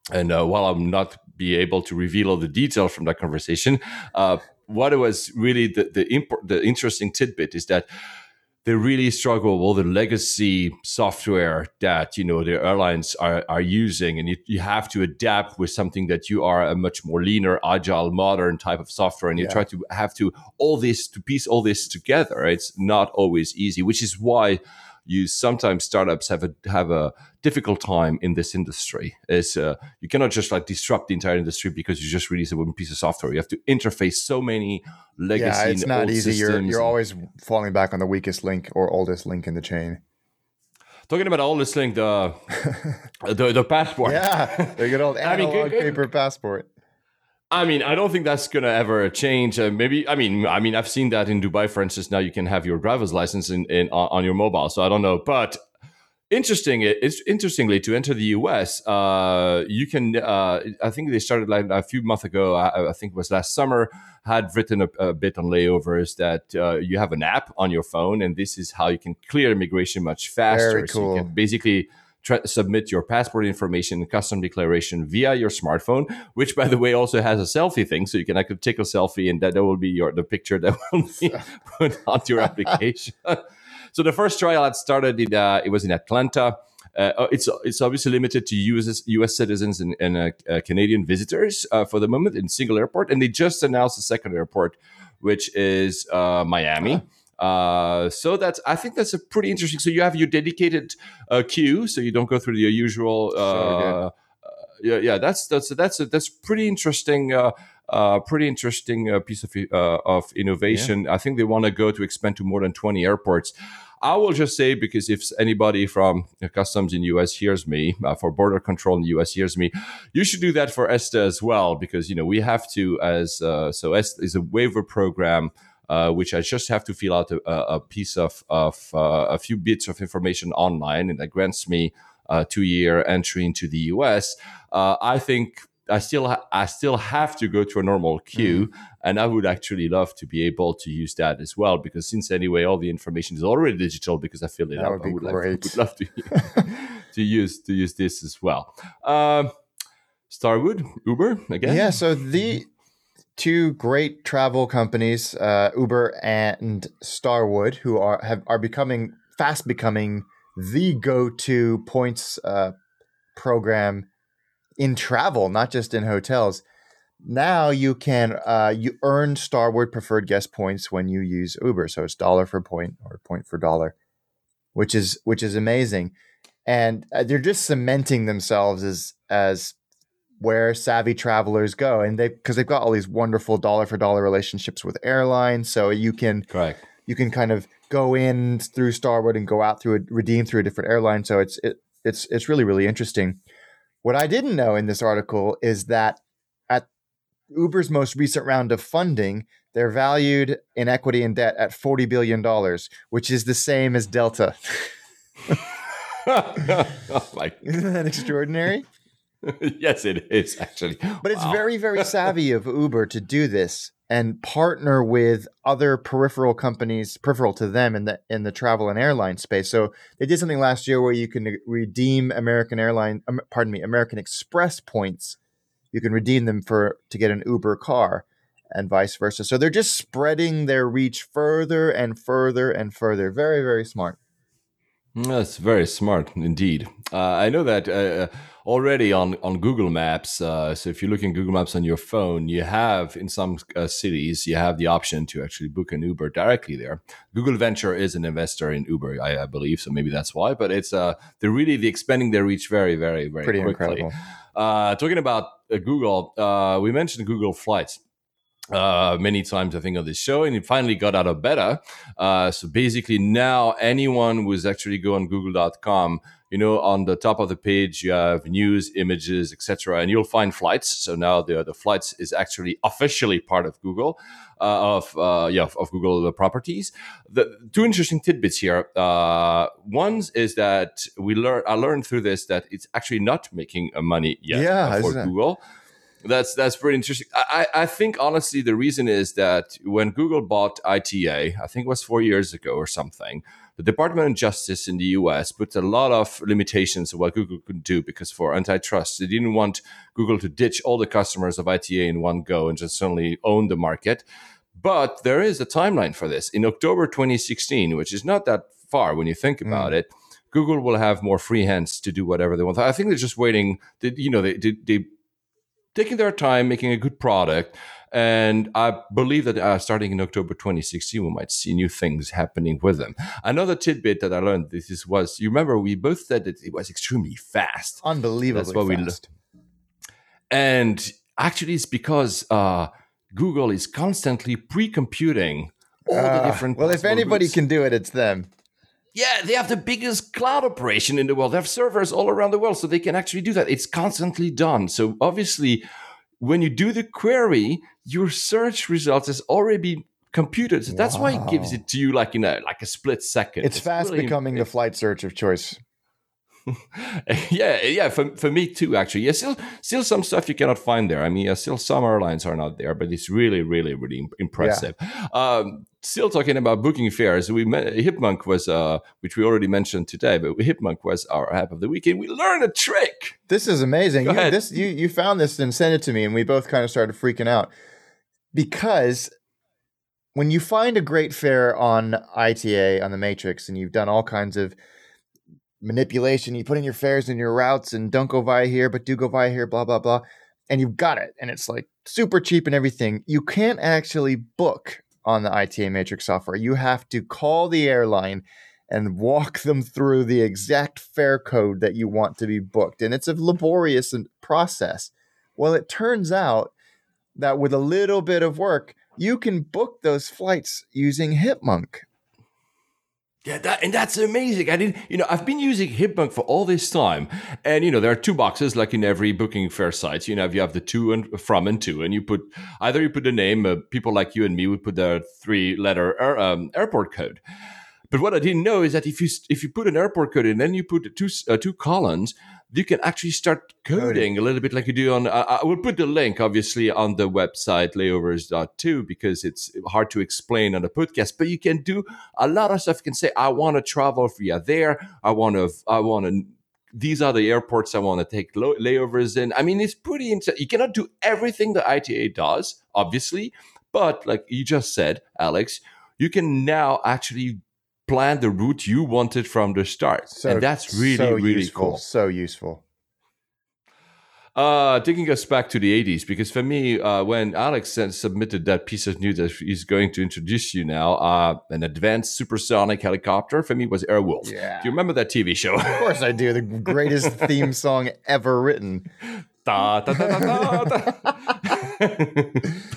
And uh, while I'm not be able to reveal all the details from that conversation, uh, what was really the the, import, the interesting tidbit is that they really struggle with all the legacy software that you know the airlines are, are using and you, you have to adapt with something that you are a much more leaner agile modern type of software and you yeah. try to have to all this to piece all this together it's not always easy which is why you sometimes startups have a have a difficult time in this industry. Is uh, you cannot just like disrupt the entire industry because you just release a one piece of software. You have to interface so many legacy. Yeah, it's not easy. You're you're always falling back on the weakest link or oldest link in the chain. Talking about oldest link, the the, the passport. Yeah, the good old analog I mean, paper passport. I mean, I don't think that's gonna ever change. Uh, maybe, I mean, I mean, I've seen that in Dubai, for instance. Now you can have your driver's license in, in on your mobile. So I don't know, but interesting. It's interestingly to enter the US. Uh, you can. Uh, I think they started like a few months ago. I, I think it was last summer. Had written a, a bit on layovers that uh, you have an app on your phone, and this is how you can clear immigration much faster. Very cool. So you can basically try, submit your passport information and custom declaration via your smartphone, which by the way also has a selfie thing, so you can actually take a selfie and that, that will be your the picture that will be put onto your application. so the first trial had started in uh, it was in Atlanta. Uh, oh, it's it's obviously limited to US, US citizens and, and uh, uh, Canadian visitors uh, for the moment in single airport, and they just announced a second airport, which is uh, Miami. Uh, so that's I think that's a pretty interesting. So you have your dedicated uh, queue, so you don't go through the usual. Uh, uh yeah, yeah, that's that's that's a, that's pretty interesting. Uh, uh, pretty interesting uh, piece of uh, of innovation. Yeah. I think they want to go to expand to more than twenty airports. I will just say because if anybody from customs in US hears me uh, for border control in the US hears me, you should do that for ESTA as well because you know we have to as uh, so ESTA is a waiver program uh, which I just have to fill out a, a piece of, of uh, a few bits of information online, and that grants me a two-year entry into the US. Uh, I think I still ha- I still have to go to a normal queue, mm. and I would actually love to be able to use that as well because since anyway all the information is already digital because I fill it that up, would I would, like, would, love to to use to use this as well. Um, Starwood, Uber again. Yeah, so the two great travel companies, uh, Uber and Starwood, who are have are becoming fast becoming the go-to points uh, program in travel, not just in hotels. Now you can uh, you earn Starwood preferred guest points when you use Uber, so it's dollar for point or point for dollar, which is which is amazing, and uh, they're just cementing themselves as as where savvy travelers go and they because they've got all these wonderful dollar for dollar relationships with airlines so you can correct you can kind of go in through starwood and go out through a redeem through a different airline so it's it, it's it's really really interesting what i didn't know in this article is that at uber's most recent round of funding they're valued in equity and debt at 40 billion dollars which is the same as delta oh. Isn't that extraordinary? yes, it is actually. But it's wow. very, very savvy of Uber to do this and partner with other peripheral companies, peripheral to them in the in the travel and airline space. So they did something last year where you can redeem American airline, um, pardon me, American Express points. You can redeem them for to get an Uber car, and vice versa. So they're just spreading their reach further and further and further. Very, very smart. That's very smart indeed. Uh, I know that uh, already on, on Google Maps. Uh, so if you're looking Google Maps on your phone, you have in some uh, cities you have the option to actually book an Uber directly there. Google Venture is an investor in Uber, I, I believe, so maybe that's why. But it's uh, they're really the expanding their reach very, very, very Pretty quickly. incredible. Uh, talking about uh, Google, uh, we mentioned Google Flights uh, many times, I think, on this show, and it finally got out of beta. Uh, so basically, now anyone who's actually go on Google.com, you know, on the top of the page, you have news, images, etc., and you'll find flights. So now the the flights is actually officially part of Google. Uh, of uh, yeah of, of Google properties. The two interesting tidbits here. Uh, one is that we learn I learned through this that it's actually not making uh, money yet Yeah, uh, for isn't it? That's that's pretty interesting. I, I think honestly the reason is that when Google bought ITA, I think it was four years ago or something, the Department of Justice in the US put a lot of limitations of what Google could do because for antitrust, they didn't want Google to ditch all the customers of ITA in one go and just suddenly own the market. But there is a timeline for this. In October 2016, which is not that far when you think hmm. about it, Google will have more free hands to do whatever they want. I think they're just waiting. They, you know, they, they, they taking their time, making a good product. And I believe that uh, starting in October 2016, we might see new things happening with them. Another tidbit that I learned this is, was you remember we both said that it was extremely fast. Unbelievably That's what we fast. And actually, it's because uh, Google is constantly pre computing all the Ah, different. well, if anybody routes. can do it, it's them. Yeah, they have the biggest cloud operation in the world. They have servers all around the world, so they can actually do that. It's constantly done. So obviously, when you do the query, your search results has already been computed. So that's why it gives it to you like in a like a split second. It's, fast really- becoming the flight search of choice. yeah, yeah. For, for me too, actually. Yeah, still, still some stuff you cannot find there. I mean, yeah, still some airlines are not there, but it's really, really, really im- impressive. Um, still talking about booking fares, we met, Hipmunk was, uh, which we already mentioned today, but Hipmunk was our app of the weekend. We learned a trick. This is amazing. Go You, ahead. this you you found this and sent it to me, and we both kind of started freaking out because when you find a great fare on ITA on the Matrix, and you've done all kinds of manipulation, you put in your fares and your routes, and don't go via here, but do go via here, blah blah blah, and you've got it, and it's like super cheap and everything. You can't actually book on the ITA Matrix software. You have to call the airline and walk them through the exact fare code that you want to be booked. And it's a laborious process. Well, it turns out that with a little bit of work, you can book those flights using Hipmunk. Yeah, that, and that's amazing. I didn't, you know, I've been using Hipmunk for all this time, and you know, there are two boxes like in every booking fare site. You know, you have the to and from and to, and you put either you put the name. Uh, people like you and me would put the three-letter air, um, airport code. But what I didn't know is that if you if you put an airport code in, then you put two uh, two columns, you can actually start coding a little bit like you do on. Uh, I will put the link obviously on the website layovers.to because it's hard to explain on the podcast. But you can do a lot of stuff. You can say, I want to travel via there. I want to. I want to. These are the airports I want to take lo- layovers in. I mean, it's pretty. Ins- you cannot do everything the ITA does, obviously, but like you just said, Alex, you can now actually plan the route you wanted from the start. So and that's really, so really useful, cool. So useful. Uh, taking us back to the 80s, because for me, uh, when Alex submitted that piece of news that he's going to introduce you now, uh, an advanced supersonic helicopter, for me was Airwolf. Yeah. Do you remember that TV show? Of course I do. The greatest theme song ever written. Da, da,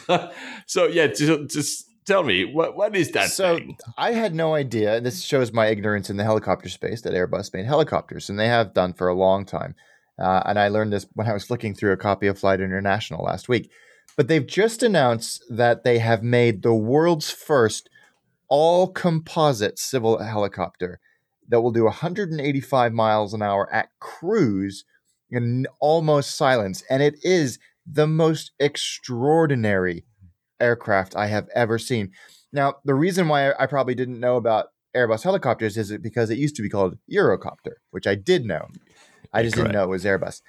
da, so, yeah, just, just tell me, what, what is that so thing? I had no idea. This shows my ignorance in the helicopter space that Airbus made helicopters, and they have done for a long time. Uh, and I learned this when I was flicking through a copy of Flight International last week. But they've just announced that they have made the world's first all composite civil helicopter that will do 185 miles an hour at cruise in almost silence. And it is the most extraordinary aircraft I have ever seen. Now, the reason why I probably didn't know about Airbus helicopters is it because it used to be called Eurocopter, which I did know. I just Correct. didn't know it was Airbus.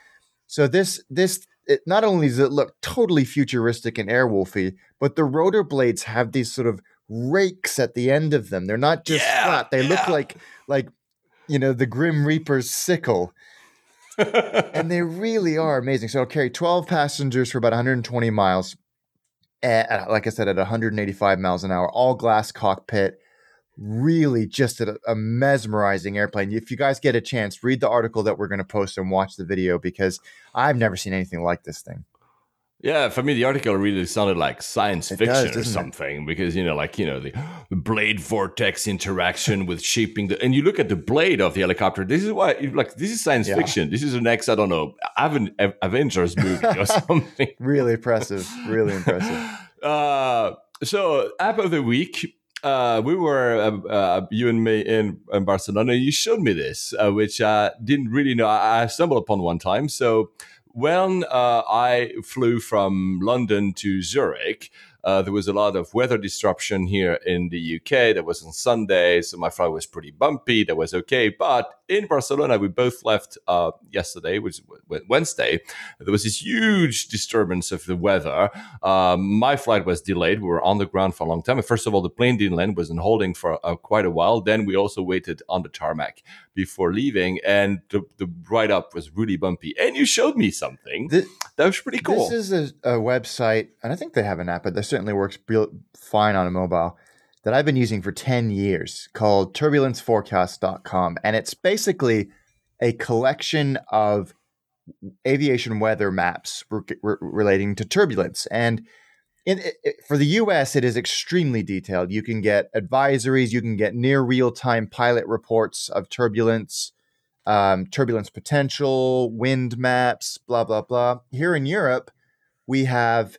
So this this it, not only does it look totally futuristic and airwolfy, but the rotor blades have these sort of rakes at the end of them. They're not just Yeah, flat. They look like like you know, the Grim Reaper's sickle. and they really are amazing. So it'll carry 12 passengers for about 120 miles. At, like I said, at 185 miles an hour, all glass cockpit. Really, just a, a mesmerizing airplane. If you guys get a chance, read the article that we're going to post and watch the video because I've never seen anything like this thing. Yeah, for me, the article really sounded like science It fiction does, or doesn't it? something because you know, like you know, the, the blade vortex interaction with shaping the, and you look at the blade of the helicopter. This is why, like, this is science Yeah. fiction. This is the next, I don't know, Aven- Av- Avengers movie or something. Really impressive. Really impressive. Uh, so app of the week. Uh, we were uh, uh, you and me in, in Barcelona. You showed me this, uh, which I didn't really know. I, I stumbled upon one time. So when uh, I flew from London to Zurich, uh, there was a lot of weather disruption here in the UK. That was on Sunday, so my flight was pretty bumpy. That was okay. But in Barcelona, we both left uh, yesterday, which was Wednesday. There was this huge disturbance of the weather. Um, my flight was delayed. We were on the ground for a long time. First of all, the plane didn't land, was in holding for uh, quite a while. Then we also waited on the tarmac before leaving, and the, the ride up was really bumpy. And you showed me something Thi- that was pretty cool. This is a, a website, and I think they have an app, but that certainly works fine on a mobile that I've been using for 10 years called turbulenceforecast.com. And it's basically a collection of aviation weather maps re- re- relating to turbulence. And in, for the US, it is extremely detailed. You can get advisories, you can get near real time pilot reports of turbulence, um, turbulence potential, wind maps, blah, blah, blah. Here in Europe, we have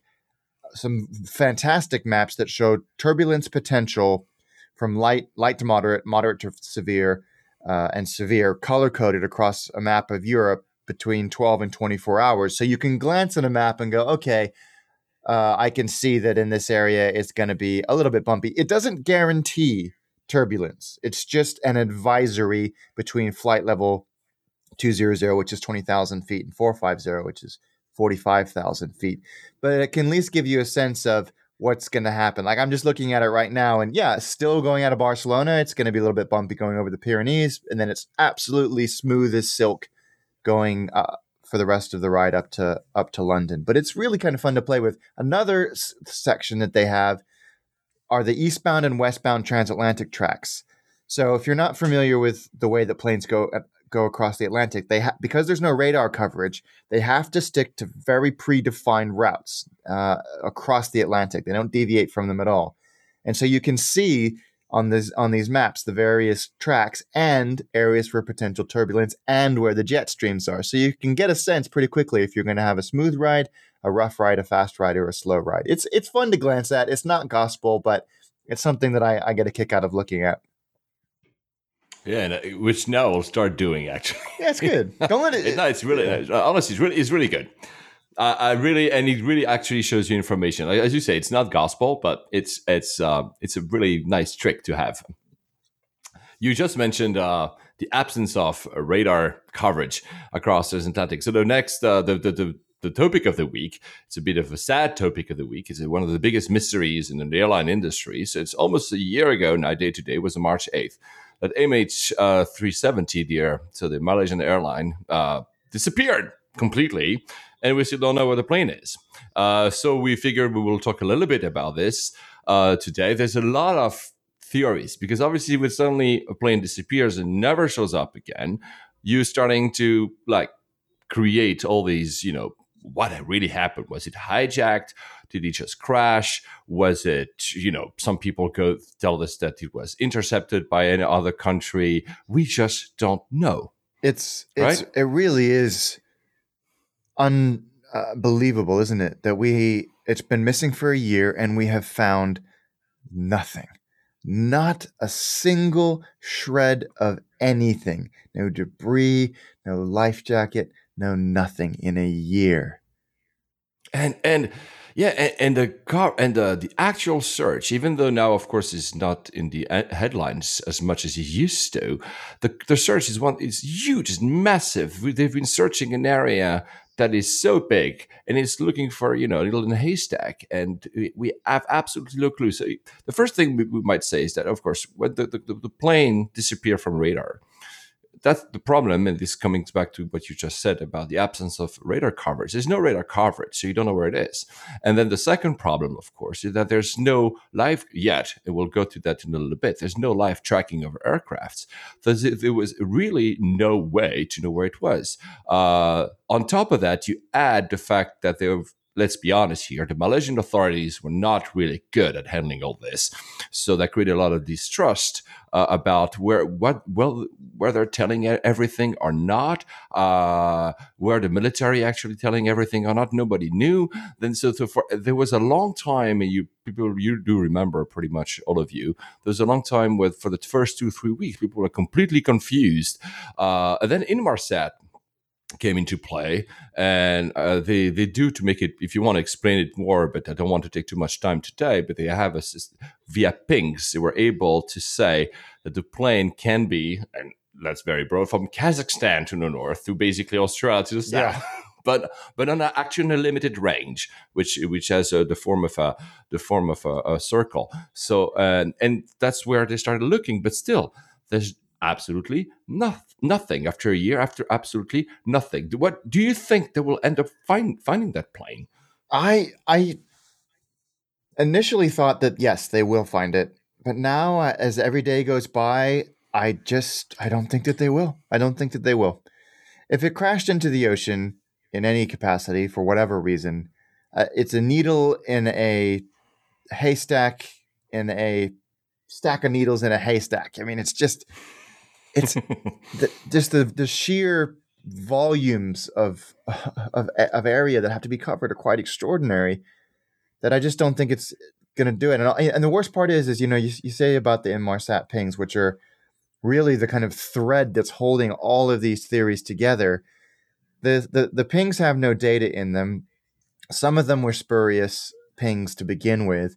some fantastic maps that show turbulence potential from light, light to moderate, moderate to severe, uh, and severe, color coded across a map of Europe between 12 and 24 hours. So you can glance at a map and go, okay, uh, I can see that in this area it's going to be a little bit bumpy. It doesn't guarantee turbulence. It's just an advisory between flight level 200, which is 20,000 feet, and 450, which is 45,000 feet. But it can at least give you a sense of what's going to happen. Like I'm just looking at it right now, and yeah, still going out of Barcelona. It's going to be a little bit bumpy going over the Pyrenees, and then it's absolutely smooth as silk going uh, for the rest of the ride up to up to London. But it's really kind of fun to play with. Another s- section that they have are the eastbound and westbound transatlantic tracks. So if you're not familiar with the way that planes go uh, go across the Atlantic, they ha- because there's no radar coverage, they have to stick to very predefined routes uh, across the Atlantic. They don't deviate from them at all, and so you can see on this on these maps the various tracks and areas for potential turbulence and where the jet streams are. So you can get a sense pretty quickly if you're going to have a smooth ride, a rough ride, a fast ride, or a slow ride. It's it's fun to glance at. It's not gospel, but it's something that I, I get a kick out of looking at. Yeah, and, uh, which now we'll start doing actually. Yeah, it's good. Don't let It- no, it's really uh, honestly, it's really, it's really good. I I really, and it really actually shows you information. Like, as you say, it's not gospel, but it's it's uh, it's a really nice trick to have. You just mentioned uh, the absence of radar coverage across the Atlantic. So the next, uh, the, the the the topic of the week, it's a bit of a sad topic of the week. It's one of the biggest mysteries in the airline industry. So it's almost a year ago now, day to day, was on March eighth, that MH uh, 370, dear, so the Malaysian airline, uh, disappeared completely, and we still don't know where the plane is. Uh, so we figured we will talk a little bit about this uh, today. There's a lot of theories because obviously, when suddenly a plane disappears and never shows up again, you're starting to like create all these, you know, what really happened. Was it hijacked? Did it just crash? Was it, you know, some people go tell us that it was intercepted by any other country. We just don't know. It's it's Right? it really is unbelievable, isn't it? That we it's been missing for a year and we have found nothing. Not a single shred of anything. No debris, no life jacket, no nothing in a year. and and yeah and, and the car and the, the actual search even though now of course is not in the uh, headlines as much as it used to the, the search is one is huge it's massive they've been searching an area that is so big and it's looking for you know a little in a haystack and we, we have absolutely no clue so the first thing we, we might say is that of course when the, the, the plane disappeared from radar that's the problem. And this coming back to what you just said about the absence of radar coverage. There's no radar coverage, so you don't know where it is. And then the second problem, of course, is that there's no live yet. And we'll go to that in a little bit. There's no live tracking of aircrafts. There was really no way to know where it was. Uh, on top of that, you add the fact that they've let's be honest here, the Malaysian authorities were not really good at handling all this. So that created a lot of distrust uh, about where what well where they're telling everything or not, uh, where the military actually telling everything or not. Nobody knew. Then so, so for, there was a long time, and you people you do remember pretty much all of you. There was a long time with for the first two three weeks, people were completely confused. Uh, and then Inmarsat came into play. And uh, they they do to make it if you want to explain it more but i don't want to take too much time today but they have a via pings they were able to say that the plane can be and that's very broad from kazakhstan to the north to basically australia to the south. Yeah. but but on a, actually a limited range which which has uh, the form of a the form of a, a circle. So and and that's where they started looking but still there's absolutely no, nothing. After a year after absolutely nothing. What do you think they will end up find, finding that plane? I i initially thought that yes they will find it. But now uh, as every day goes by i just i don't think that they will. I don't think that they will. If it crashed into the ocean in any capacity for whatever reason uh, it's a needle in a haystack in a stack of needles in a haystack. I mean it's just it's the, just the the sheer volumes of, of of area that have to be covered are quite extraordinary. That I just don't think it's going to do it. And, and the worst part is, is you know, you, you say about the Inmarsat pings, which are really the kind of thread that's holding all of these theories together. The, the the pings have no data in them. Some of them were spurious pings to begin with,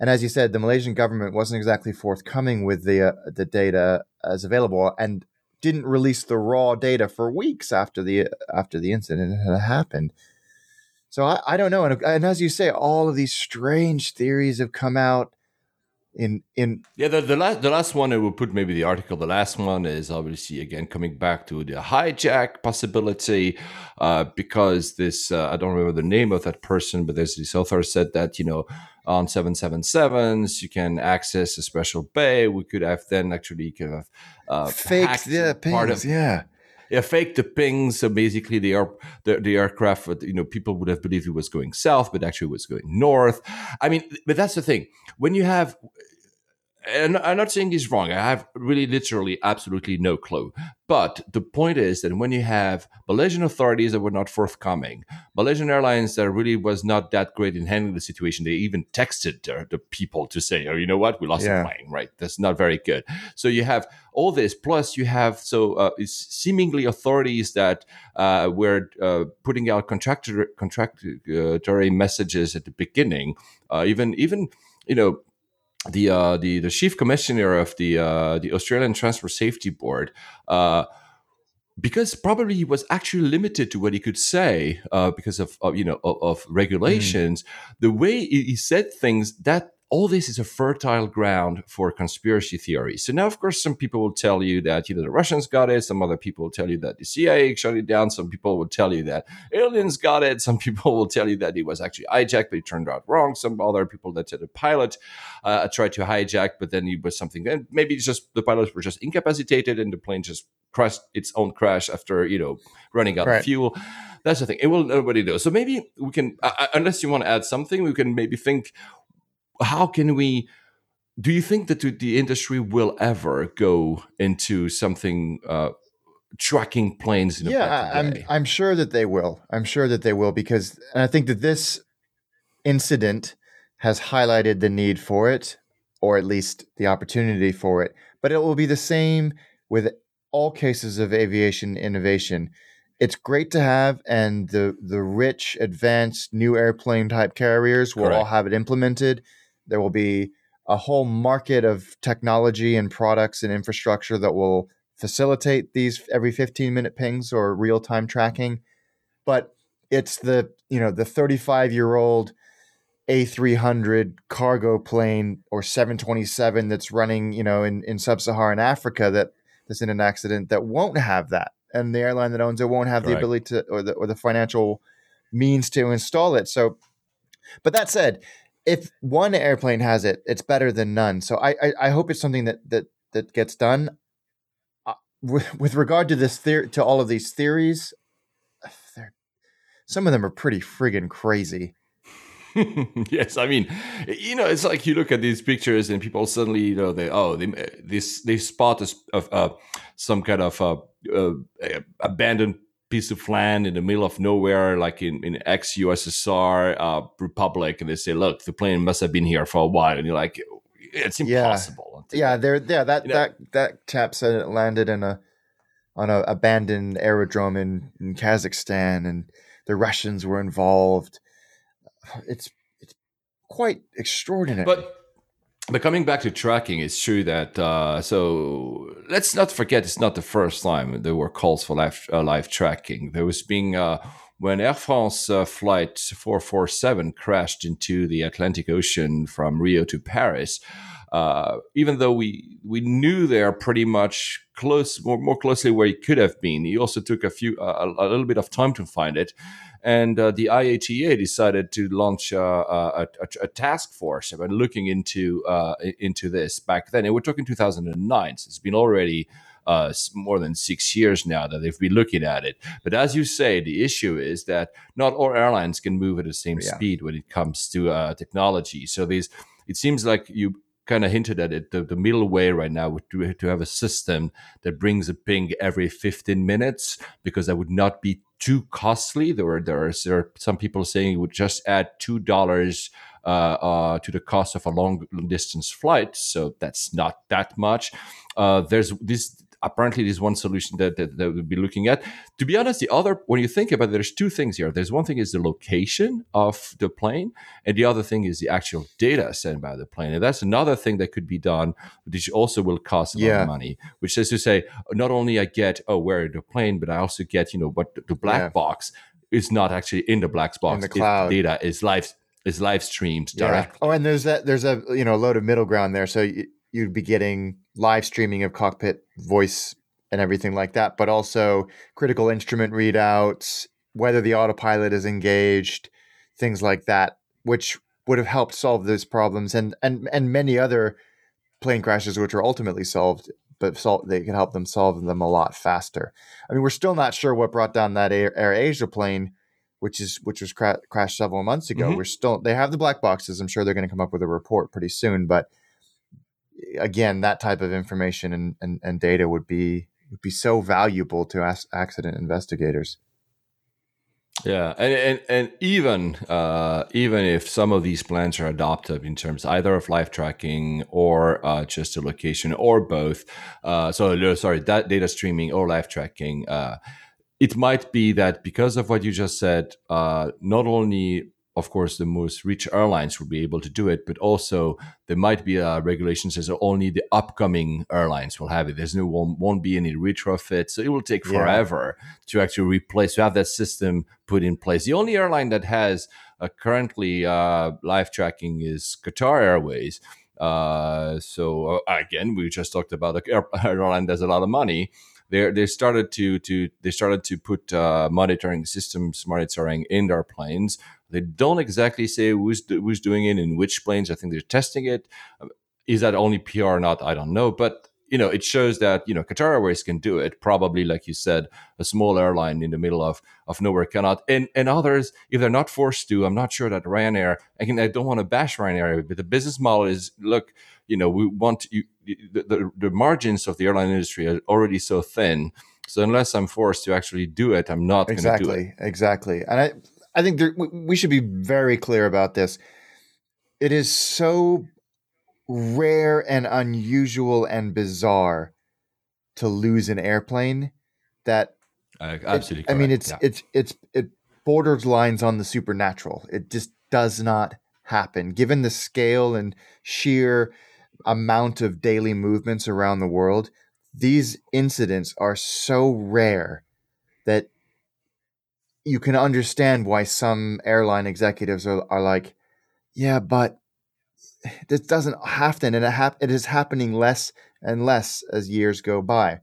and as you said, the Malaysian government wasn't exactly forthcoming with the uh, the data as available, and didn't release the raw data for weeks after the after the incident had happened. So I, I don't know, and, and as you say, all of these strange theories have come out in in yeah the, the last the last one I will put maybe the article the last one is obviously again coming back to the hijack possibility uh, because this uh, I don't remember the name of that person but there's this author said that you know on 777s you can access a special bay we could have then actually kind of uh, faked the part of yeah yeah, fake the pings. So basically, the, air, the, the aircraft, you know, people would have believed it was going south, but actually was going north. I mean, but that's the thing. When you have and I'm not saying he's wrong. I have really literally absolutely no clue. But the point is that when you have Malaysian authorities that were not forthcoming, Malaysian Airlines that really was not that great in handling the situation, they even texted the, the people to say, oh, you know what, we lost yeah. a plane, right? That's not very good. So you have all this, plus you have so uh, seemingly authorities that uh, were uh, putting out contractor, contractory messages at the beginning, uh, even even you know the uh, the the chief commissioner of the uh, the Australian Transport Safety Board. Uh, because probably he was actually limited to what he could say uh, because of, of, you know of, of regulations. Mm. The way he said things that all this is a fertile ground for conspiracy theories. So now, of course, some people will tell you that you know the Russians got it. Some other people will tell you that the CIA shut it down. Some people will tell you that aliens got it. Some people will tell you that it was actually hijacked, but it turned out wrong. Some other people that said the pilot uh, tried to hijack, but then it was something. And maybe it's just the pilots were just incapacitated, and the plane just crashed its own crash after you know running out right. of fuel. That's the thing. It will nobody know. So maybe we can, uh, unless you want to add something, we can maybe think how can we do you think that the industry will ever go into something uh, tracking planes yeah i'm i'm sure that they will. I'm sure that they will because and i think that this incident has highlighted the need for it or at least the opportunity for it but it will be the same with all cases of aviation innovation. It's great to have and the the rich advanced new airplane type carriers will Correct. all have it implemented there will be a whole market of technology and products and infrastructure that will facilitate these every 15 minute pings or real time tracking. But it's the, you know, the 35 year old A300 cargo plane or 727 that's running, you know, in, in sub Saharan Africa that this in an accident that won't have that, and the airline that owns it won't have the ability to or the or the financial means to install it. So, but that said, if one airplane has it, it's better than none. So I I, I hope it's something that that that gets done. Uh, with, with regard to this theory, to all of these theories, some of them are pretty friggin' crazy. yes, I mean, you know, it's like you look at these pictures and people suddenly, you know, they oh, they this they spot a, uh, some kind of uh, uh, abandoned piece of land in the middle of nowhere, like in in ex USSR uh, republic, and they say, look, the plane must have been here for a while, and you're like, it's Yeah. impossible. Yeah, there, yeah. That You know- that that chap said it landed in a on a abandoned aerodrome in, in Kazakhstan, and the Russians were involved. It's it's quite extraordinary. But but coming back to tracking, it's true that uh, so let's not forget it's not the first time there were calls for live uh, live tracking. There was being uh, when Air France uh, flight 447 crashed into the Atlantic Ocean from Rio to Paris. Uh, even though we we knew they are pretty much close, more, more closely where it could have been, he also took a few a little bit of time to find it and uh, the IATA decided to launch uh, a, a, a task force about looking into uh, into this back then. And we're talking 2009, so it's been already uh, more than six years now that they've been looking at it. But as you say, the issue is that not all airlines can move at the same Yeah. speed when it comes to uh, technology. So these, it seems like you kind of hinted at it. The, the middle way right now would to, to have a system that brings a ping every 15 minutes because that would not be too costly. There were there are, there are some people saying it would just add two dollars uh, uh, to the cost of a long distance flight, so that's not that much. Uh, there's this apparently there's one solution that, that that we'll be looking at. To be honest, the other when you think about it, there's two things here. There's one thing is the location of the plane, and the other thing is the actual data sent by the plane, and that's another thing that could be done, which also will cost a lot of money. Which is to say, not only I get oh where the plane, but I also get you know what the, the black Yeah. box is not actually in the black box. the if cloud. data is live is live streamed directly. Oh, and there's that there's a you know load of middle ground there, so you, you'd be getting live streaming of cockpit voice and everything like that, but also critical instrument readouts, whether the autopilot is engaged, things like that, which would have helped solve those problems and and and many other plane crashes which are ultimately solved but sol- they can help them solve them a lot faster. I mean we're still not sure what brought down that air, air asia plane which is which was cra- crashed several months ago. Mhm. we're still they have the black boxes. I'm sure they're going to come up with a report pretty soon but again that type of information and, and, and data would be would be so valuable to as- accident investigators. Yeah, and and, and even uh, even if some of these plans are adopted in terms either of live tracking or uh, just a location or both, uh, so sorry, that data streaming or live tracking, uh, it might be that because of what you just said, uh, not only of course the most rich airlines will be able to do it, but also there might be uh, regulations that only the upcoming airlines will have it. There's no won't, won't be any retrofit, so it will take Yeah. forever to actually replace to have that system put in place. The only airline that has uh, currently uh, live tracking is Qatar Airways. Uh, so uh, again, we just talked about a air- airline that's a lot of money. They they started to to they started to put uh, monitoring systems monitoring in their planes. They don't exactly say who's do, who's doing it in which planes. I think they're testing it. Is that only PR or not? I don't know, but you know, it shows that you know Qatar Airways can do it. Probably, like you said, a small airline in the middle of of nowhere cannot. And and others, if they're not forced to, I'm not sure that Ryanair. Again, I don't want to bash Ryanair, but the business model is look. You know, we want you. The, the, the margins of the airline industry are already so thin. So unless I'm forced to actually do it, I'm not going to do it. exactly exactly and i i think there, we, should be very clear about this it is so rare and unusual and bizarre to lose an airplane that Uh, it- absolutely. i mean it's yeah. it's it's it borders lines on the supernatural it just does not happen given the scale and sheer amount of daily movements around the world these incidents are so rare you can understand why some airline executives are, are like, yeah, but this doesn't happen, and it, hap- it is happening less and less as years go by.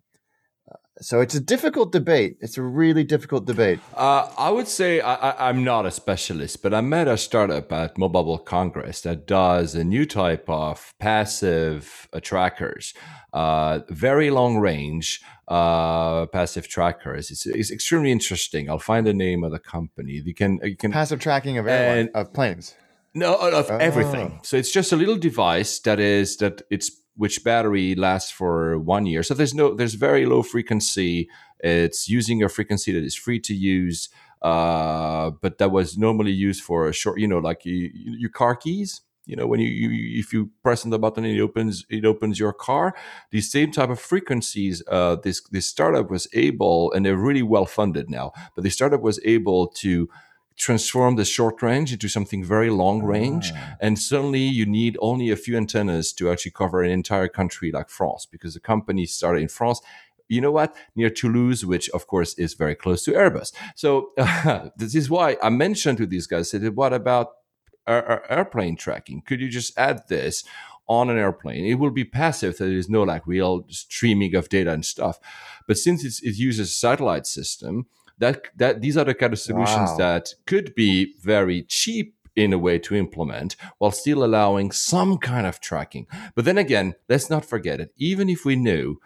So it's a difficult debate. It's a really difficult debate. Uh, I would say I, am not a specialist, but I met a startup at Mobile World Congress that does a new type of passive uh, trackers, uh, very long range uh, passive trackers. It's, it's extremely interesting. I'll find the name of the company. You can you can passive tracking of airline, of planes. No, of oh. everything. So it's just a little device that is that it's which battery lasts for one year. So there's no there's very low frequency. It's using a frequency that is free to use, uh, but that was normally used for a short, you know, like you, your car keys. You know, when you, you if you press on the button, it opens it opens your car. The same type of frequencies. Uh, this this startup was able, and they're really well funded now. But the startup was able to transform the short range into something very long range. Ah. And suddenly you need only a few antennas to actually cover an entire country like France because the company started in France. You know what? Near Toulouse, which of course is very close to Airbus. So uh, this is why I mentioned to these guys, said, what about airplane tracking? Could you just add this on an airplane. It will be passive. There is no like real streaming of data and stuff. But since it uses a satellite system, that that these are the kind of solutions wow. that could be very cheap in a way to implement while still allowing some kind of tracking. But then again, let's not forget it. Even if we knew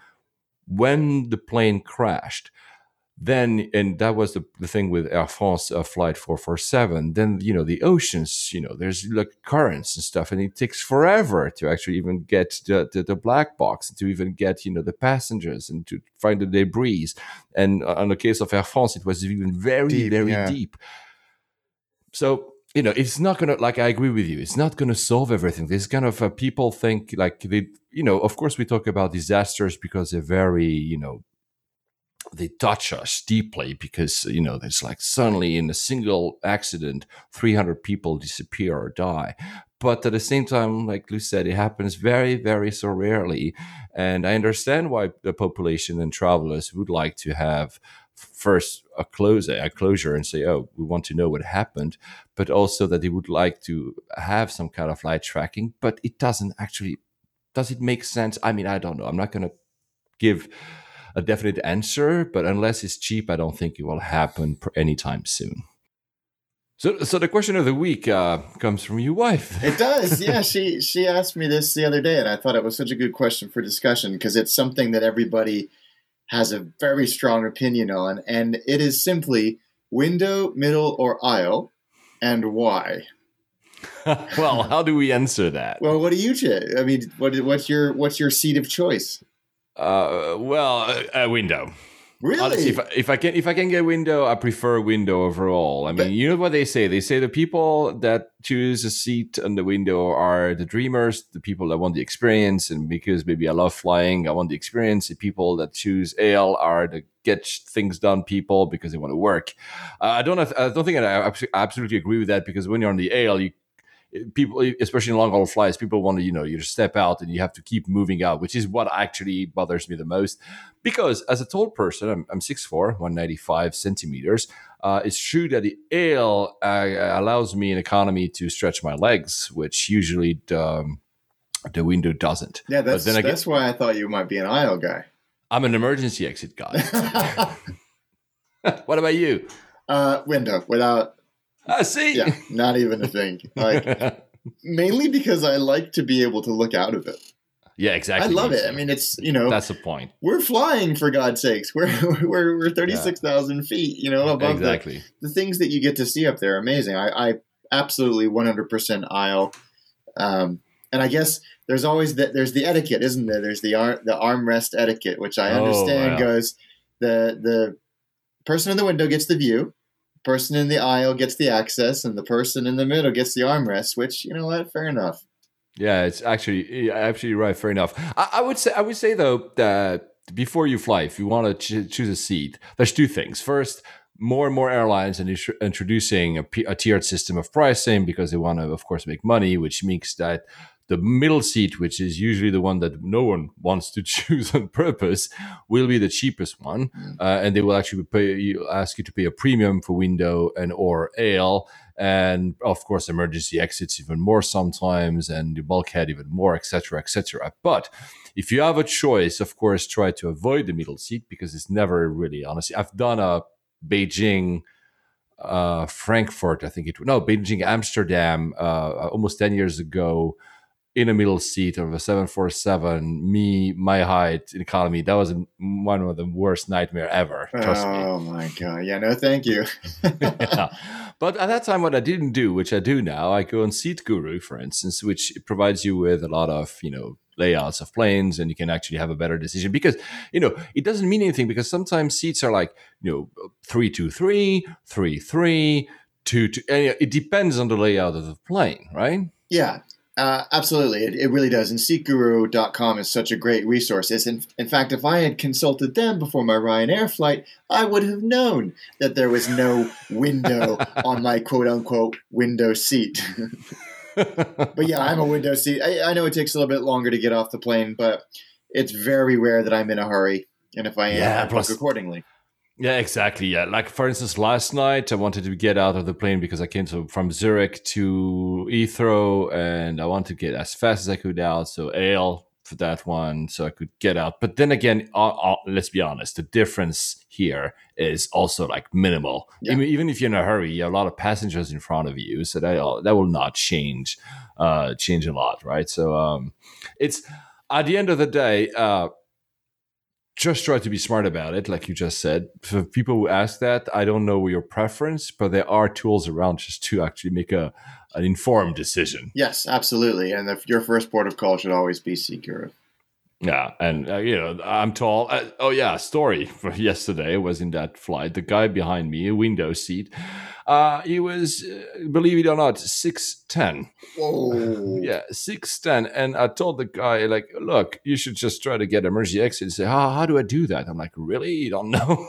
when the plane crashed, then and that was the, the thing with Air France uh, flight 447 then you know the oceans you know there's like currents and stuff and it takes forever to actually even get the, the, the black box to even get you know the passengers and to find the debris. And uh, on the case of Air France it was even very deep, very yeah. deep. So you know it's not gonna like i agree with you it's not gonna solve everything. This kind of uh, people think like they you know of course we talk about disasters because they're very you know they touch us deeply because you know there's like suddenly in a single accident 300 people disappear or die. But at the same time like lou said it happens very very so rarely. And i understand why the population and travelers would like to have first a closure a closure and say oh we want to know what happened but also that they would like to have some kind of light tracking but it doesn't actually does it make sense? I mean i don't know. I'm not going to give a definite answer, but unless it's cheap, I don't think it will happen anytime soon. So, so the question of the week uh, comes from your wife. It does, yeah. she she asked me this the other day, and I thought it was such a good question for discussion because it's something that everybody has a very strong opinion on, and it is simply window, middle, or aisle, and why. well, how do we answer that? Well, what do you? I mean, what, what's your what's your seat of choice? Uh, well, a, a window. Really? Honestly, if, if, I can if I can get window, I prefer window overall. I mean, but, you know what they say? They say the people that choose a seat on the window are the dreamers, the people that want the experience, and because maybe I love flying, I want the experience. The people that choose aisle are the get things done people because they want to work. Uh, I don't I don't think I absolutely agree with that because when you're on the aisle, you people, especially in long haul flights, people want to, you know, you just step out and you have to keep moving out, which is what actually bothers me the most. Because as a tall person, I'm, I'm 6'4, 195 centimeters. Uh, it's true that the aisle uh, allows me an economy to stretch my legs, which usually the, um, the window doesn't. Yeah, that's, again, that's why I thought you might be an aisle guy. I'm an emergency exit guy. what about you? Uh, window without I see. Yeah, not even a thing. Like mainly because I like to be able to look out of it. Yeah, exactly. I love it. I mean, it's you know that's the point. We're flying for God's sakes. We're we're we're thirty six thousand yeah. feet. You know, above exactly. the, the things that you get to see up there. Are amazing. I, I absolutely one hundred percent aisle. Um, and I guess there's always that there's the etiquette, isn't there? There's the arm the armrest etiquette, which I oh, understand wow. goes the the person in the window gets the view, person in the aisle gets the access and the person in the middle gets the armrest which you know what fair enough. Yeah it's actually absolutely right fair enough. I, I, would say i would say though that before you fly if you want to ch- choose a seat there's two things. First more and more airlines are introducing a, a tiered system of pricing because they want to of course make money which means that the middle seat, which is usually the one that no one wants to choose on purpose, will be the cheapest one, mm. uh, and they will actually pay you, ask you to pay a premium for window and or ale, and of course emergency exits even more sometimes, and the bulkhead even more, etc., etc. But if you have a choice, of course, try to avoid the middle seat because it's never really honestly. I've done a Beijing uh, Frankfurt, I think it was no Beijing Amsterdam uh, almost ten years ago in a middle seat of a 747 me my height in economy that was one of the worst nightmare ever trust oh, me. Oh my god. Yeah no thank you. Yeah. but at that time what i didn't do which i do now i go on SeatGuru for instance which provides you with a lot of you know layouts of planes and you can actually have a better decision because you know it doesn't mean anything because sometimes seats are like you know three two three three three two two and it depends on the layout of the plane right? Yeah uh, absolutely, it, it really does. And SeatGuru.com is such a great resource. It's in, in fact, if I had consulted them before my Ryanair flight, I would have known that there was no window on my quote unquote window seat. but yeah, I'm a window seat. I, I, know it takes a little bit longer to get off the plane, but it's very rare that I'm in a hurry. And if I am, yeah, I book accordingly. Yeah, exactly. Yeah, like for instance, last night I wanted to get out of the plane because I came to, from Zurich to Heathrow, and I wanted to get as fast as I could out. So ale for that one, so I could get out. But then again, uh, uh, let's be honest, the difference here is also like minimal. Yeah. Even, even, if you're in a hurry, you have a lot of passengers in front of you, so that uh, that will not change uh, change a lot, right? So um, it's at the end of the day. Uh, just try to be smart about it, like you just said. For people who ask that, I don't know your preference, but there are tools around just to actually make a an informed decision. Yes, absolutely. And if your first port of call should always be SeatGuru. Yeah, and uh, you know I'm tall. Uh, oh yeah, story for yesterday was in that flight. The guy behind me, a window seat, uh, he was, uh, believe it or not, six ten. Whoa. yeah, six ten. And I told the guy like, look, you should just try to get emergency exit. He said, how, how do I do that? I'm like, really? You don't know?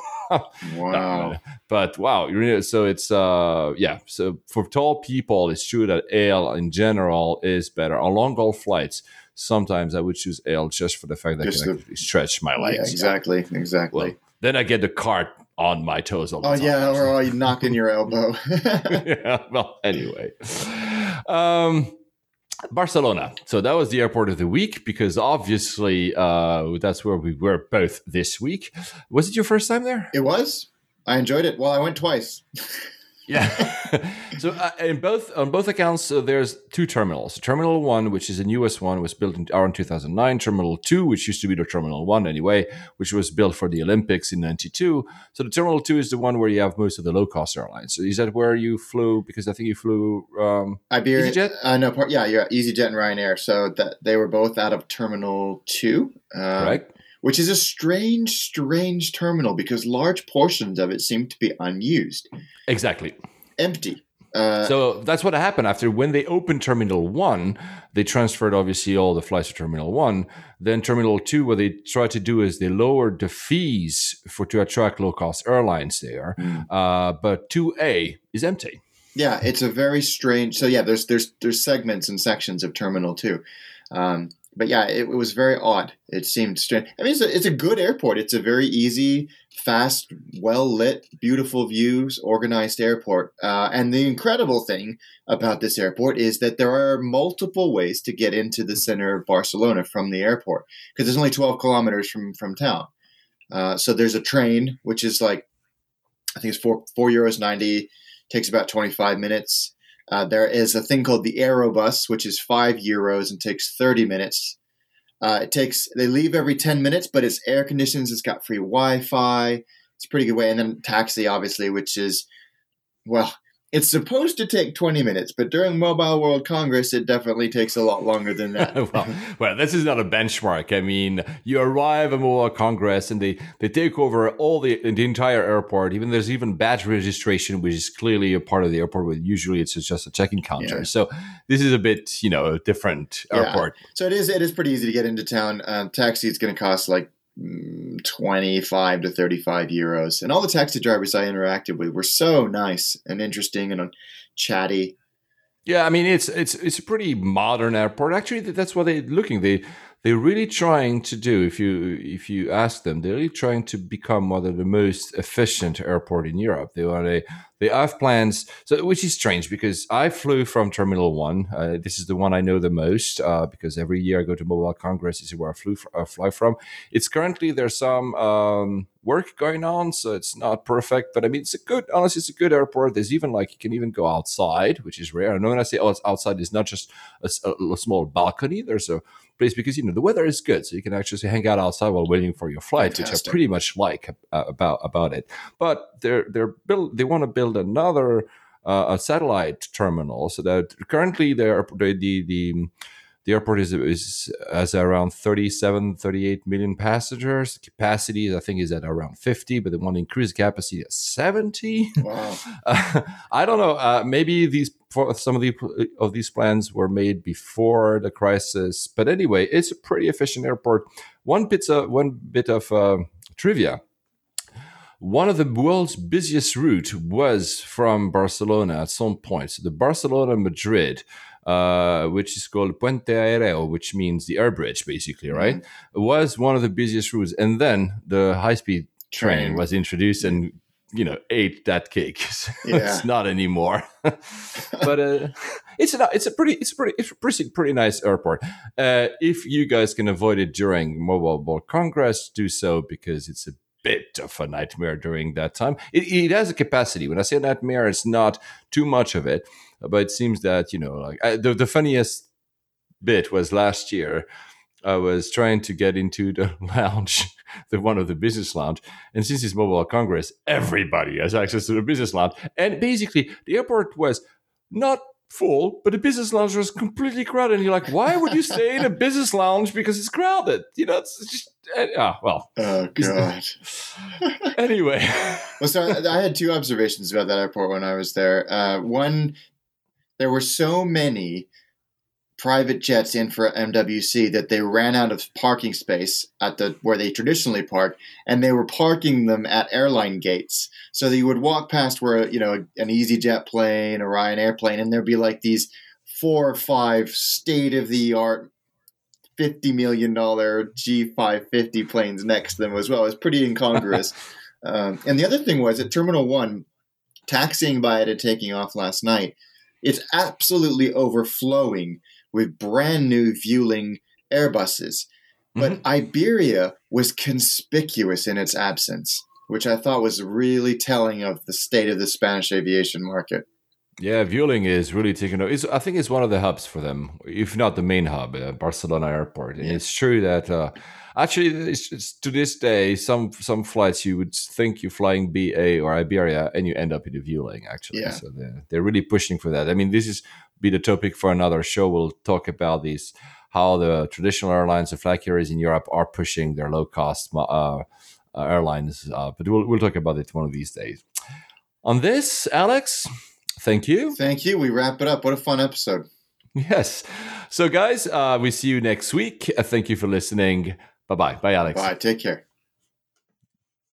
wow. but wow, so it's uh yeah. So for tall people, it's true that ale in general is better on long haul flights sometimes I would choose ale just for the fact that just I can the, stretch my legs. Yeah, exactly, exactly. Well, then I get the cart on my toes all the oh, time. yeah, or are you knocking your elbow? yeah. Well, anyway. Um, Barcelona. So that was the airport of the week because obviously uh, that's where we were both this week. Was it your first time there? It was. I enjoyed it. Well, I went twice. Yeah. so uh, in both on both accounts, uh, there's two terminals. Terminal one, which is a newest one, was built in around 2009. Terminal two, which used to be the Terminal one anyway, which was built for the Olympics in '92. So the Terminal two is the one where you have most of the low cost airlines. So is that where you flew? Because I think you flew um, Iberia. EasyJet. Uh, no, part, yeah, yeah, EasyJet and Ryanair. So that they were both out of Terminal two. Um, Correct which is a strange, strange terminal because large portions of it seem to be unused. Exactly. Empty. Uh, so that's what happened after when they opened Terminal 1, they transferred obviously all the flights to Terminal 1. Then Terminal 2, what they tried to do is they lowered the fees for to attract low cost airlines there. Mm. Uh, but 2A is empty. Yeah, it's a very strange. So yeah, there's there's there's segments and sections of Terminal 2. Um, but yeah, it, it, was very odd. It seemed strange. I mean, it's a, it's a good airport. It's a very easy, fast, well lit, beautiful views, organized airport. Uh, and the incredible thing about this airport is that there are multiple ways to get into the center of Barcelona from the airport because it's only 12 kilometers from from town. Uh, so there's a train which is like I think it's four four euros ninety, takes about 25 minutes. Uh, there is a thing called the Aerobus, which is five euros and takes 30 minutes. Uh, it takes they leave every 10 minutes, but it's air conditions. It's got free Wi-Fi. It's a pretty good way. And then taxi, obviously, which is well, it's supposed to take 20 minutes, but during Mobile World Congress, it definitely takes a lot longer than that. well, well, this is not a benchmark. I mean, you arrive at Mobile Congress and they, they take over all the, the entire airport. Even there's even badge registration, which is clearly a part of the airport, but usually it's just a check-in counter. Yeah. So this is a bit, you know, a different airport. Yeah. So it is, it is pretty easy to get into town. Um, taxi, is going to cost like Mm, 25 to 35 euros. And all the taxi drivers I interacted with were so nice and interesting and uh, chatty. Yeah, I mean it's it's it's a pretty modern airport. Actually, that's what they're looking. They they're really trying to do if you if you ask them they're really trying to become one of the most efficient airport in europe they want to they have plans so which is strange because i flew from terminal 1 uh, this is the one i know the most uh, because every year i go to mobile congress this is where i flew uh, fly from it's currently there's some um, work going on so it's not perfect but i mean it's a good honestly it's a good airport there's even like you can even go outside which is rare i know when i say oh it's outside it's not just a, a, a small balcony there's a place because you know the weather is good, so you can actually hang out outside while waiting for your flight, Fantastic. which I pretty much like uh, about about it. But they're they're build they want to build another uh, a satellite terminal so that currently the the, the the airport is, is has around 37 38 million passengers. Capacity i think is at around 50 but they want to increase capacity to 70 wow. uh, i don't know uh, maybe these some of the of these plans were made before the crisis but anyway it's a pretty efficient airport. One bit of one bit of uh, trivia one of the world's busiest route was from barcelona at some point so the barcelona madrid uh, which is called Puente Aéreo, which means the air bridge, basically, mm-hmm. right? Mm-hmm. Was one of the busiest routes. And then the high speed train, train was introduced and you know ate that cake yeah. it's not anymore but uh, it's a it's a pretty it's a pretty it's a pretty pretty nice airport uh, if you guys can avoid it during mobile world congress do so because it's a bit of a nightmare during that time. It, it has a capacity. When i say nightmare it's not too much of it but it seems that you know like I, the, the funniest bit was last year. I was trying to get into the lounge, the one of the business lounge, and since it's Mobile Congress, everybody has access to the business lounge. And basically, the airport was not full, but the business lounge was completely crowded. And you're like, why would you stay in a business lounge because it's crowded? You know, it's just ah, well. Oh god. anyway, well, so I had two observations about that airport when I was there. Uh, one, there were so many private jets in for MWC that they ran out of parking space at the where they traditionally park, and they were parking them at airline gates. So that you would walk past where you know an EasyJet plane, a Ryanair plane, and there'd be like these four or five state of the art. $50 million G550 planes next to them as well. It's pretty incongruous. um, and the other thing was at Terminal 1, taxiing by it and taking off last night, it's absolutely overflowing with brand new Vueling Airbuses. But mm-hmm. Iberia was conspicuous in its absence, which I thought was really telling of the state of the Spanish aviation market. Yeah, Vueling is really taking over. I think it's one of the hubs for them, if not the main hub, uh, Barcelona Airport. And yeah. it's true that uh, actually, it's, it's, to this day, some some flights you would think you're flying BA or Iberia, and you end up in the Vueling. Actually, yeah. so they're, they're really pushing for that. I mean, this is be the topic for another show. We'll talk about these how the traditional airlines, the flag carriers in Europe, are pushing their low cost uh, uh, airlines. Uh, but we'll we'll talk about it one of these days. On this, Alex. Thank you. Thank you. We wrap it up. What a fun episode. Yes. So, guys, uh, we see you next week. Uh, thank you for listening. Bye bye. Bye, Alex. Bye. Take care.